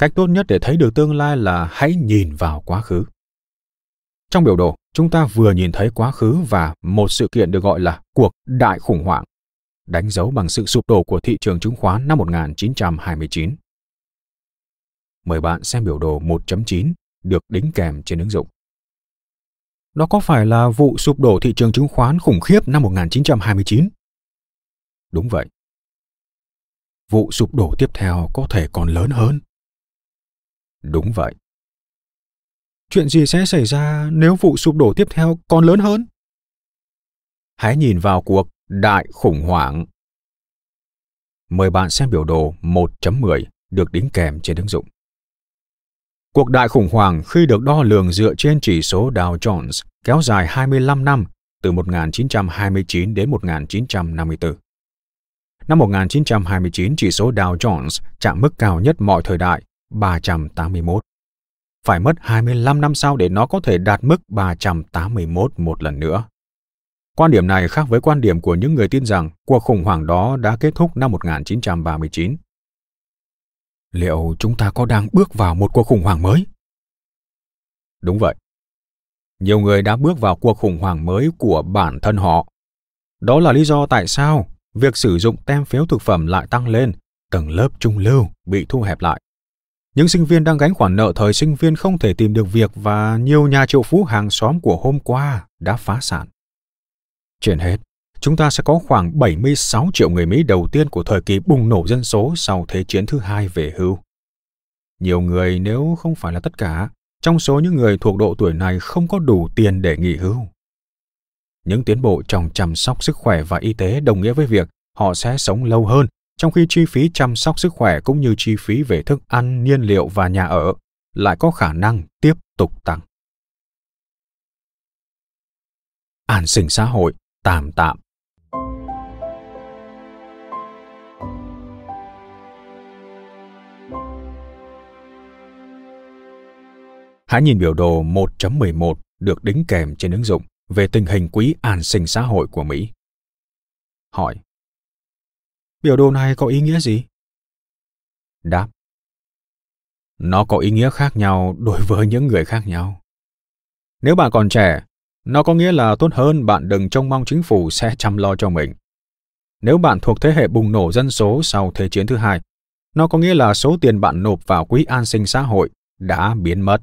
Cách tốt nhất để thấy được tương lai là hãy nhìn vào quá khứ. Trong biểu đồ, chúng ta vừa nhìn thấy quá khứ và một sự kiện được gọi là cuộc đại khủng hoảng, đánh dấu bằng sự sụp đổ của thị trường chứng khoán năm 1929. Mời bạn xem biểu đồ 1.9 được đính kèm trên ứng dụng. Đó có phải là vụ sụp đổ thị trường chứng khoán khủng khiếp năm 1929? Đúng vậy. Vụ sụp đổ tiếp theo có thể còn lớn hơn. Đúng vậy. Chuyện gì sẽ xảy ra nếu vụ sụp đổ tiếp theo còn lớn hơn? Hãy nhìn vào cuộc đại khủng hoảng. Mời bạn xem biểu đồ 1.10 được đính kèm trên ứng dụng. Cuộc đại khủng hoảng khi được đo lường dựa trên chỉ số Dow Jones kéo dài 25 năm từ 1929 đến 1954. Năm 1929, chỉ số Dow Jones chạm mức cao nhất mọi thời đại, 381. Phải mất 25 năm sau để nó có thể đạt mức 381 một lần nữa. Quan điểm này khác với quan điểm của những người tin rằng cuộc khủng hoảng đó đã kết thúc năm 1939 liệu chúng ta có đang bước vào một cuộc khủng hoảng mới? Đúng vậy. Nhiều người đã bước vào cuộc khủng hoảng mới của bản thân họ. Đó là lý do tại sao việc sử dụng tem phiếu thực phẩm lại tăng lên, tầng lớp trung lưu bị thu hẹp lại những sinh viên đang gánh khoản nợ thời sinh viên không thể tìm được việc và nhiều nhà triệu phú hàng xóm của hôm qua đã phá sản. Trên hết, chúng ta sẽ có khoảng 76 triệu người Mỹ đầu tiên của thời kỳ bùng nổ dân số sau Thế chiến thứ hai về hưu. Nhiều người nếu không phải là tất cả, trong số những người thuộc độ tuổi này không có đủ tiền để nghỉ hưu. những tiến bộ trong chăm sóc sức khỏe và y tế đồng nghĩa với việc họ sẽ sống lâu hơn, trong khi chi phí chăm sóc sức khỏe cũng như chi phí về thức ăn, nhiên liệu và nhà ở lại có khả năng tiếp tục tăng. An sinh xã hội tạm tạm Hãy nhìn biểu đồ 1.11 được đính kèm trên ứng dụng về tình hình quỹ an sinh xã hội của Mỹ. Hỏi. Biểu đồ này có ý nghĩa gì? Đáp. Nó có ý nghĩa khác nhau đối với những người khác nhau. Nếu bạn còn trẻ, nó có nghĩa là tốt hơn bạn đừng trông mong chính phủ sẽ chăm lo cho mình. Nếu bạn thuộc thế hệ bùng nổ dân số sau Thế chiến thứ hai, nó có nghĩa là số tiền bạn nộp vào quỹ an sinh xã hội đã biến mất.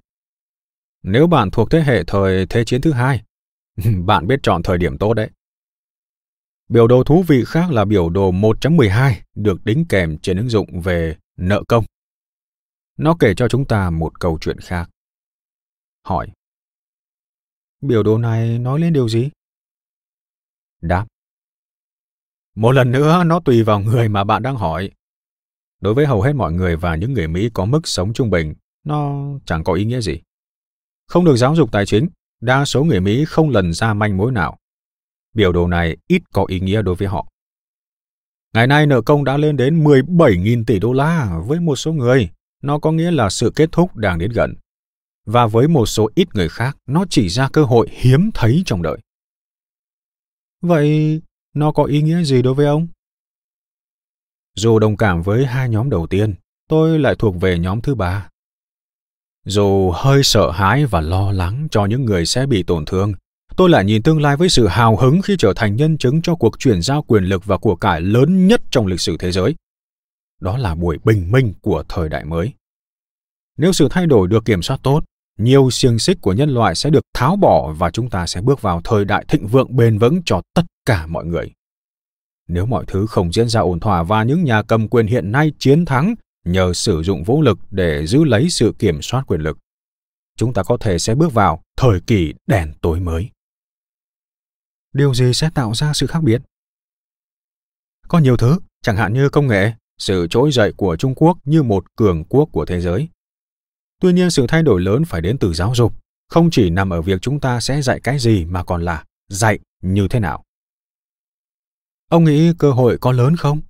Nếu bạn thuộc thế hệ thời Thế chiến thứ hai, bạn biết chọn thời điểm tốt đấy. Biểu đồ thú vị khác là biểu đồ 1.12 được đính kèm trên ứng dụng về nợ công. Nó kể cho chúng ta một câu chuyện khác. Hỏi. Biểu đồ này nói lên điều gì? Đáp. Một lần nữa, nó tùy vào người mà bạn đang hỏi. Đối với hầu hết mọi người và những người Mỹ có mức sống trung bình, nó chẳng có ý nghĩa gì. Không được giáo dục tài chính, đa số người Mỹ không lần ra manh mối nào. Biểu đồ này ít có ý nghĩa đối với họ. Ngày nay nợ công đã lên đến 17.000 tỷ đô la với một số người. Nó có nghĩa là sự kết thúc đang đến gần. Và với một số ít người khác, nó chỉ ra cơ hội hiếm thấy trong đời. Vậy nó có ý nghĩa gì đối với ông? Dù đồng cảm với hai nhóm đầu tiên, tôi lại thuộc về nhóm thứ ba. Dù hơi sợ hãi và lo lắng cho những người sẽ bị tổn thương, tôi lại nhìn tương lai với sự hào hứng khi trở thành nhân chứng cho cuộc chuyển giao quyền lực và của cải lớn nhất trong lịch sử thế giới. Đó là buổi bình minh của thời đại mới. Nếu sự thay đổi được kiểm soát tốt, nhiều xiềng xích của nhân loại sẽ được tháo bỏ và chúng ta sẽ bước vào thời đại thịnh vượng bền vững cho tất cả mọi người. Nếu mọi thứ không diễn ra ổn thỏa và những nhà cầm quyền hiện nay chiến thắng nhờ sử dụng vũ lực để giữ lấy sự kiểm soát quyền lực, chúng ta có thể sẽ bước vào thời kỳ đèn tối mới. Điều gì sẽ tạo ra sự khác biệt? Có nhiều thứ, chẳng hạn như công nghệ, sự trỗi dậy của Trung Quốc như một cường quốc của thế giới. Tuy nhiên sự thay đổi lớn phải đến từ giáo dục, không chỉ nằm ở việc chúng ta sẽ dạy cái gì mà còn là dạy như thế nào. Ông nghĩ cơ hội có lớn không?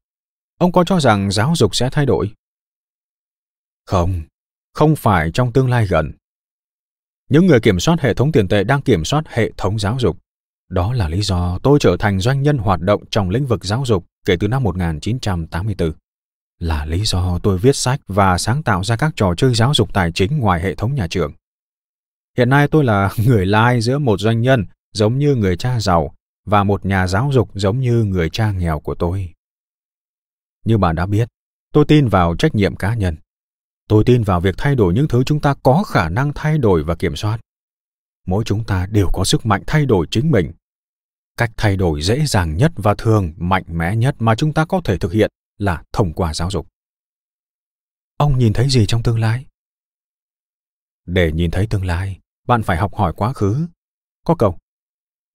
Ông có cho rằng giáo dục sẽ thay đổi? Không, không phải trong tương lai gần. Những người kiểm soát hệ thống tiền tệ đang kiểm soát hệ thống giáo dục. Đó là lý do tôi trở thành doanh nhân hoạt động trong lĩnh vực giáo dục kể từ năm 1984. Là lý do tôi viết sách và sáng tạo ra các trò chơi giáo dục tài chính ngoài hệ thống nhà trường. Hiện nay tôi là người lai giữa một doanh nhân giống như người cha giàu và một nhà giáo dục giống như người cha nghèo của tôi. Như bạn đã biết, tôi tin vào trách nhiệm cá nhân. Tôi tin vào việc thay đổi những thứ chúng ta có khả năng thay đổi và kiểm soát. Mỗi chúng ta đều có sức mạnh thay đổi chính mình. Cách thay đổi dễ dàng nhất và thường mạnh mẽ nhất mà chúng ta có thể thực hiện là thông qua giáo dục. Ông nhìn thấy gì trong tương lai? Để nhìn thấy tương lai, bạn phải học hỏi quá khứ. Có câu,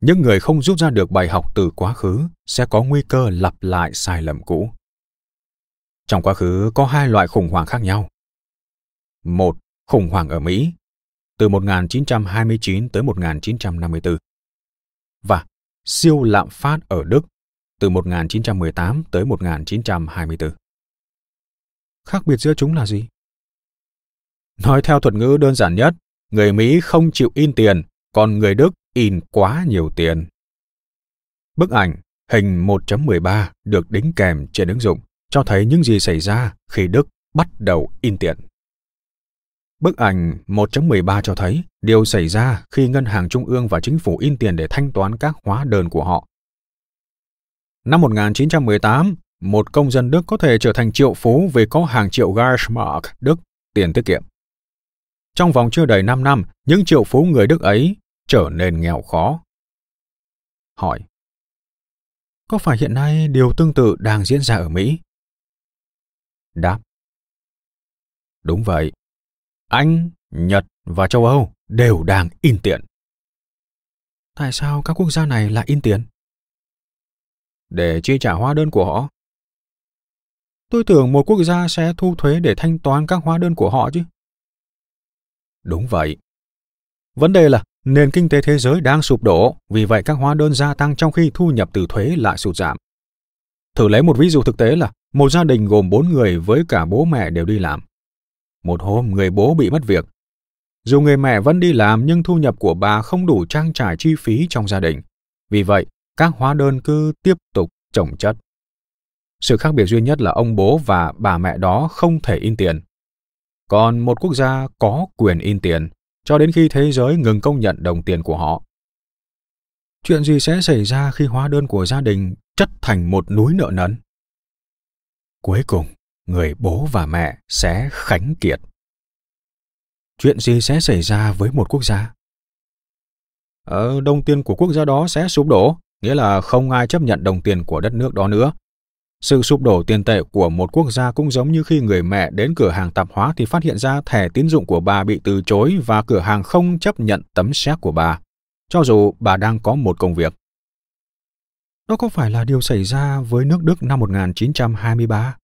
những người không rút ra được bài học từ quá khứ sẽ có nguy cơ lặp lại sai lầm cũ. Trong quá khứ có hai loại khủng hoảng khác nhau. Một, khủng hoảng ở Mỹ từ 1929 tới 1954 và siêu lạm phát ở Đức từ 1918 tới 1924. Khác biệt giữa chúng là gì? Nói theo thuật ngữ đơn giản nhất, người Mỹ không chịu in tiền, còn người Đức in quá nhiều tiền. Bức ảnh hình 1.13 được đính kèm trên ứng dụng cho thấy những gì xảy ra khi Đức bắt đầu in tiền. Bức ảnh 1.13 cho thấy điều xảy ra khi ngân hàng trung ương và chính phủ in tiền để thanh toán các hóa đơn của họ. Năm 1918, một công dân Đức có thể trở thành triệu phú vì có hàng triệu Gersmark Đức tiền tiết kiệm. Trong vòng chưa đầy 5 năm, những triệu phú người Đức ấy trở nên nghèo khó. Hỏi. Có phải hiện nay điều tương tự đang diễn ra ở Mỹ? Đáp. Đúng vậy. Anh, Nhật và châu Âu đều đang in tiền. Tại sao các quốc gia này lại in tiền? Để chi trả hóa đơn của họ. Tôi tưởng một quốc gia sẽ thu thuế để thanh toán các hóa đơn của họ chứ. Đúng vậy. Vấn đề là nền kinh tế thế giới đang sụp đổ, vì vậy các hóa đơn gia tăng trong khi thu nhập từ thuế lại sụt giảm. Thử lấy một ví dụ thực tế là một gia đình gồm bốn người với cả bố mẹ đều đi làm. Một hôm người bố bị mất việc. Dù người mẹ vẫn đi làm nhưng thu nhập của bà không đủ trang trải chi phí trong gia đình. Vì vậy, các hóa đơn cứ tiếp tục chồng chất. Sự khác biệt duy nhất là ông bố và bà mẹ đó không thể in tiền. Còn một quốc gia có quyền in tiền cho đến khi thế giới ngừng công nhận đồng tiền của họ. Chuyện gì sẽ xảy ra khi hóa đơn của gia đình chất thành một núi nợ nần? Cuối cùng, người bố và mẹ sẽ khánh kiệt. Chuyện gì sẽ xảy ra với một quốc gia? Ờ, đồng tiền của quốc gia đó sẽ sụp đổ, nghĩa là không ai chấp nhận đồng tiền của đất nước đó nữa. Sự sụp đổ tiền tệ của một quốc gia cũng giống như khi người mẹ đến cửa hàng tạp hóa thì phát hiện ra thẻ tín dụng của bà bị từ chối và cửa hàng không chấp nhận tấm séc của bà, cho dù bà đang có một công việc. Đó có phải là điều xảy ra với nước Đức năm 1923?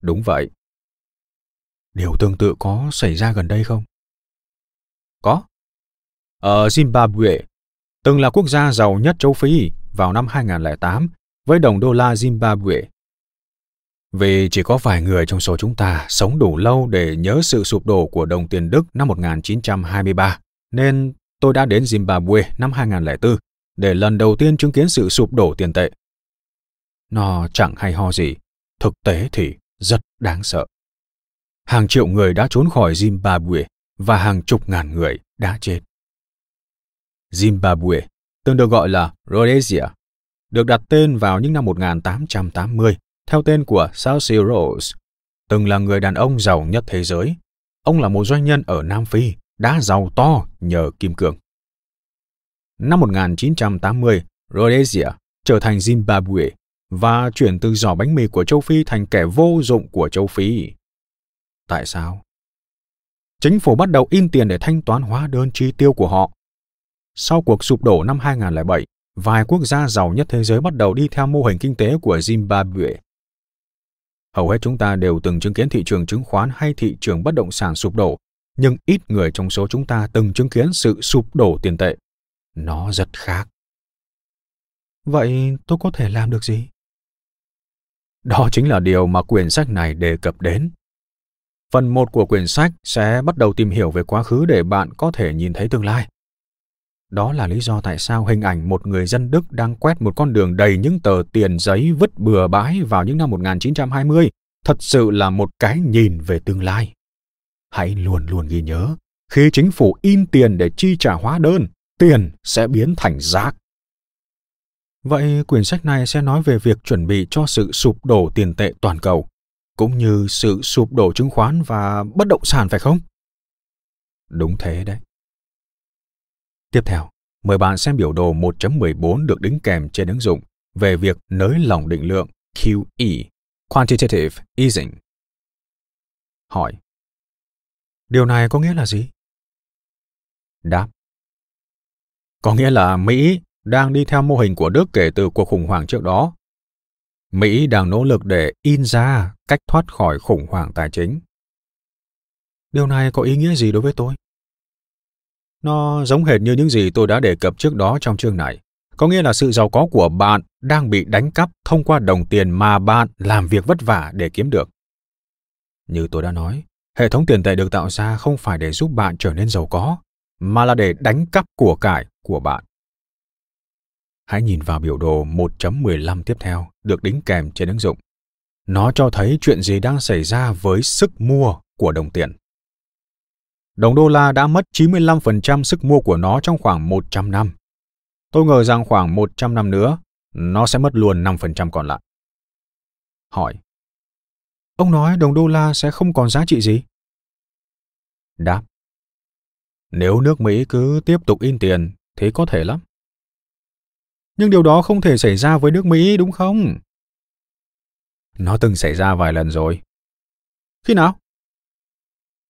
Đúng vậy. Điều tương tự có xảy ra gần đây không? Có. Ở Zimbabwe, từng là quốc gia giàu nhất châu Phi vào năm 2008 với đồng đô la Zimbabwe. Vì chỉ có vài người trong số chúng ta sống đủ lâu để nhớ sự sụp đổ của đồng tiền Đức năm 1923, nên tôi đã đến Zimbabwe năm 2004 để lần đầu tiên chứng kiến sự sụp đổ tiền tệ. Nó chẳng hay ho gì, thực tế thì rất đáng sợ. Hàng triệu người đã trốn khỏi Zimbabwe và hàng chục ngàn người đã chết. Zimbabwe, từng được gọi là Rhodesia, được đặt tên vào những năm 1880 theo tên của Cecil Rhodes, từng là người đàn ông giàu nhất thế giới. Ông là một doanh nhân ở Nam Phi, đã giàu to nhờ kim cương. Năm 1980, Rhodesia trở thành Zimbabwe và chuyển từ giỏ bánh mì của châu Phi thành kẻ vô dụng của châu Phi. Tại sao? Chính phủ bắt đầu in tiền để thanh toán hóa đơn chi tiêu của họ. Sau cuộc sụp đổ năm 2007, vài quốc gia giàu nhất thế giới bắt đầu đi theo mô hình kinh tế của Zimbabwe. Hầu hết chúng ta đều từng chứng kiến thị trường chứng khoán hay thị trường bất động sản sụp đổ, nhưng ít người trong số chúng ta từng chứng kiến sự sụp đổ tiền tệ. Nó rất khác. Vậy tôi có thể làm được gì? Đó chính là điều mà quyển sách này đề cập đến. Phần 1 của quyển sách sẽ bắt đầu tìm hiểu về quá khứ để bạn có thể nhìn thấy tương lai. Đó là lý do tại sao hình ảnh một người dân Đức đang quét một con đường đầy những tờ tiền giấy vứt bừa bãi vào những năm 1920 thật sự là một cái nhìn về tương lai. Hãy luôn luôn ghi nhớ, khi chính phủ in tiền để chi trả hóa đơn, tiền sẽ biến thành rác. Vậy quyển sách này sẽ nói về việc chuẩn bị cho sự sụp đổ tiền tệ toàn cầu, cũng như sự sụp đổ chứng khoán và bất động sản phải không? Đúng thế đấy. Tiếp theo, mời bạn xem biểu đồ 1.14 được đính kèm trên ứng dụng về việc nới lỏng định lượng QE, Quantitative Easing. Hỏi. Điều này có nghĩa là gì? Đáp. Có nghĩa là Mỹ đang đi theo mô hình của Đức kể từ cuộc khủng hoảng trước đó. Mỹ đang nỗ lực để in ra cách thoát khỏi khủng hoảng tài chính. Điều này có ý nghĩa gì đối với tôi? Nó giống hệt như những gì tôi đã đề cập trước đó trong chương này. Có nghĩa là sự giàu có của bạn đang bị đánh cắp thông qua đồng tiền mà bạn làm việc vất vả để kiếm được. Như tôi đã nói, hệ thống tiền tệ được tạo ra không phải để giúp bạn trở nên giàu có, mà là để đánh cắp của cải của bạn. Hãy nhìn vào biểu đồ 1.15 tiếp theo được đính kèm trên ứng dụng. Nó cho thấy chuyện gì đang xảy ra với sức mua của đồng tiền. Đồng đô la đã mất 95% sức mua của nó trong khoảng 100 năm. Tôi ngờ rằng khoảng 100 năm nữa, nó sẽ mất luôn 5% còn lại. Hỏi. Ông nói đồng đô la sẽ không còn giá trị gì? Đáp. Nếu nước Mỹ cứ tiếp tục in tiền thì có thể lắm. Nhưng điều đó không thể xảy ra với nước Mỹ đúng không? Nó từng xảy ra vài lần rồi. Khi nào?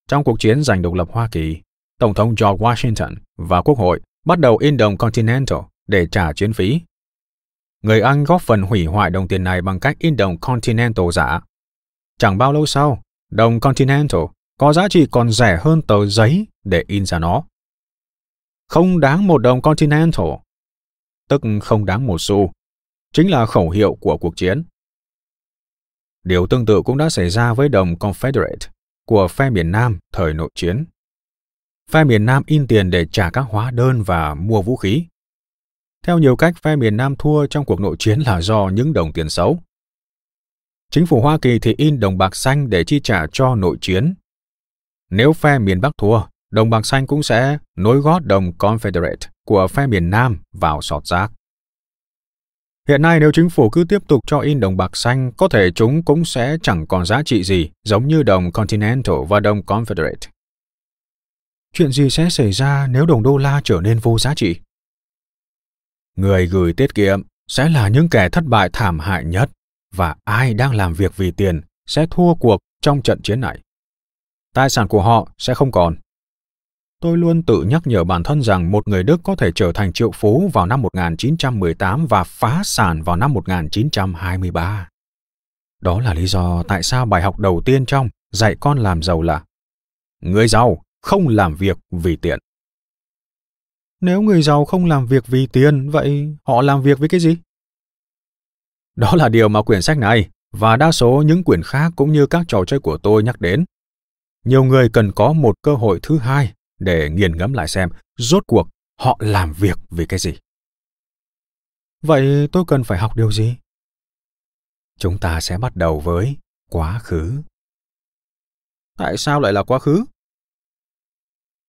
Trong cuộc chiến giành độc lập Hoa Kỳ, Tổng thống George Washington và Quốc hội bắt đầu in đồng Continental để trả chuyến phí. Người Anh góp phần hủy hoại đồng tiền này bằng cách in đồng Continental giả. Chẳng bao lâu sau, đồng Continental có giá trị còn rẻ hơn tờ giấy để in ra nó. Không đáng một đồng Continental, tức không đáng một xu, chính là khẩu hiệu của cuộc chiến. Điều tương tự cũng đã xảy ra với đồng Confederate của phe miền Nam thời nội chiến. Phe miền Nam in tiền để trả các hóa đơn và mua vũ khí. Theo nhiều cách, phe miền Nam thua trong cuộc nội chiến là do những đồng tiền xấu. Chính phủ Hoa Kỳ thì in đồng bạc xanh để chi trả cho nội chiến. Nếu phe miền Bắc thua, đồng bạc xanh cũng sẽ nối gót đồng Confederate của phe miền Nam vào sọt rác. Hiện nay nếu chính phủ cứ tiếp tục cho in đồng bạc xanh, có thể chúng cũng sẽ chẳng còn giá trị gì, giống như đồng Continental và đồng Confederate. Chuyện gì sẽ xảy ra nếu đồng đô la trở nên vô giá trị? Người gửi tiết kiệm sẽ là những kẻ thất bại thảm hại nhất và ai đang làm việc vì tiền sẽ thua cuộc trong trận chiến này. Tài sản của họ sẽ không còn. Tôi luôn tự nhắc nhở bản thân rằng một người Đức có thể trở thành triệu phú vào năm 1918 và phá sản vào năm 1923. Đó là lý do tại sao bài học đầu tiên trong dạy con làm giàu là Người giàu không làm việc vì tiền. Nếu người giàu không làm việc vì tiền, vậy họ làm việc với cái gì? Đó là điều mà quyển sách này và đa số những quyển khác cũng như các trò chơi của tôi nhắc đến. Nhiều người cần có một cơ hội thứ hai để nghiền ngẫm lại xem rốt cuộc họ làm việc vì cái gì. Vậy tôi cần phải học điều gì? Chúng ta sẽ bắt đầu với quá khứ. Tại sao lại là quá khứ?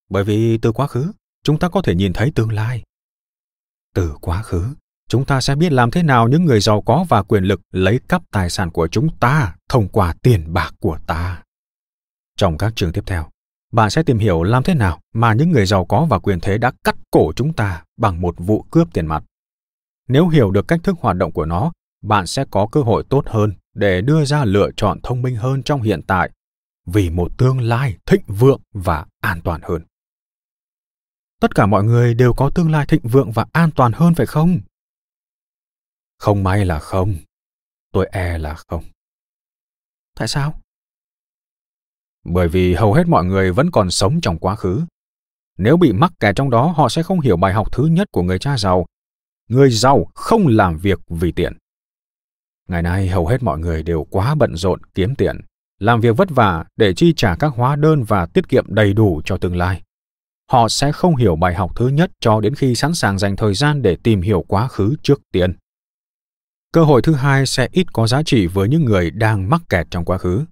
Bởi vì từ quá khứ, chúng ta có thể nhìn thấy tương lai. Từ quá khứ, chúng ta sẽ biết làm thế nào những người giàu có và quyền lực lấy cắp tài sản của chúng ta thông qua tiền bạc của ta. Trong các chương tiếp theo, bạn sẽ tìm hiểu làm thế nào mà những người giàu có và quyền thế đã cắt cổ chúng ta bằng một vụ cướp tiền mặt. Nếu hiểu được cách thức hoạt động của nó, bạn sẽ có cơ hội tốt hơn để đưa ra lựa chọn thông minh hơn trong hiện tại vì một tương lai thịnh vượng và an toàn hơn. Tất cả mọi người đều có tương lai thịnh vượng và an toàn hơn phải không? Không may là không. Tôi e là không. Tại sao? Bởi vì hầu hết mọi người vẫn còn sống trong quá khứ. Nếu bị mắc kẹt trong đó, họ sẽ không hiểu bài học thứ nhất của người cha giàu. Người giàu không làm việc vì tiền. Ngày nay hầu hết mọi người đều quá bận rộn kiếm tiền, làm việc vất vả để chi trả các hóa đơn và tiết kiệm đầy đủ cho tương lai. Họ sẽ không hiểu bài học thứ nhất cho đến khi sẵn sàng dành thời gian để tìm hiểu quá khứ trước tiên. Cơ hội thứ hai sẽ ít có giá trị với những người đang mắc kẹt trong quá khứ.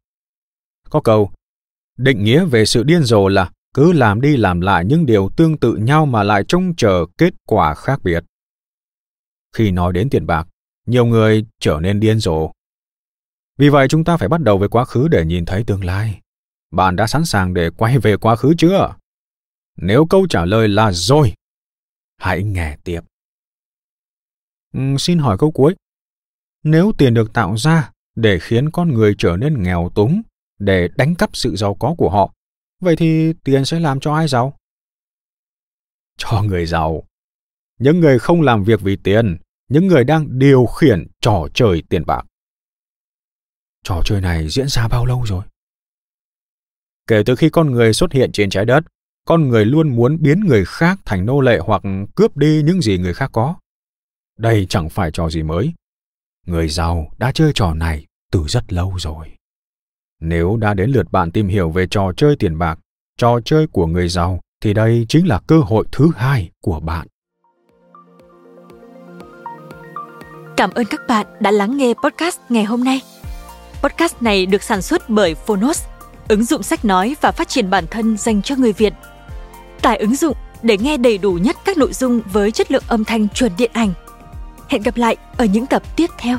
Có câu, định nghĩa về sự điên rồ là cứ làm đi làm lại những điều tương tự nhau mà lại trông chờ kết quả khác biệt. Khi nói đến tiền bạc, nhiều người trở nên điên rồ. Vì vậy chúng ta phải bắt đầu với quá khứ để nhìn thấy tương lai. Bạn đã sẵn sàng để quay về quá khứ chưa? Nếu câu trả lời là rồi, hãy nghe tiếp. Ừ, xin hỏi câu cuối. Nếu tiền được tạo ra để khiến con người trở nên nghèo túng, để đánh cắp sự giàu có của họ, vậy thì tiền sẽ làm cho ai giàu? Cho người giàu. Những người không làm việc vì tiền, những người đang điều khiển trò chơi tiền bạc. Trò chơi này diễn ra bao lâu rồi? Kể từ khi con người xuất hiện trên trái đất, con người luôn muốn biến người khác thành nô lệ hoặc cướp đi những gì người khác có. Đây chẳng phải trò gì mới. Người giàu đã chơi trò này từ rất lâu rồi. Nếu đã đến lượt bạn tìm hiểu về trò chơi tiền bạc, trò chơi của người giàu, thì đây chính là cơ hội thứ hai của bạn. Cảm ơn các bạn đã lắng nghe podcast ngày hôm nay. Podcast này được sản xuất bởi Phonos, ứng dụng sách nói và phát triển bản thân dành cho người Việt. Tải ứng dụng để nghe đầy đủ nhất các nội dung với chất lượng âm thanh chuẩn điện ảnh. Hẹn gặp lại ở những tập tiếp theo.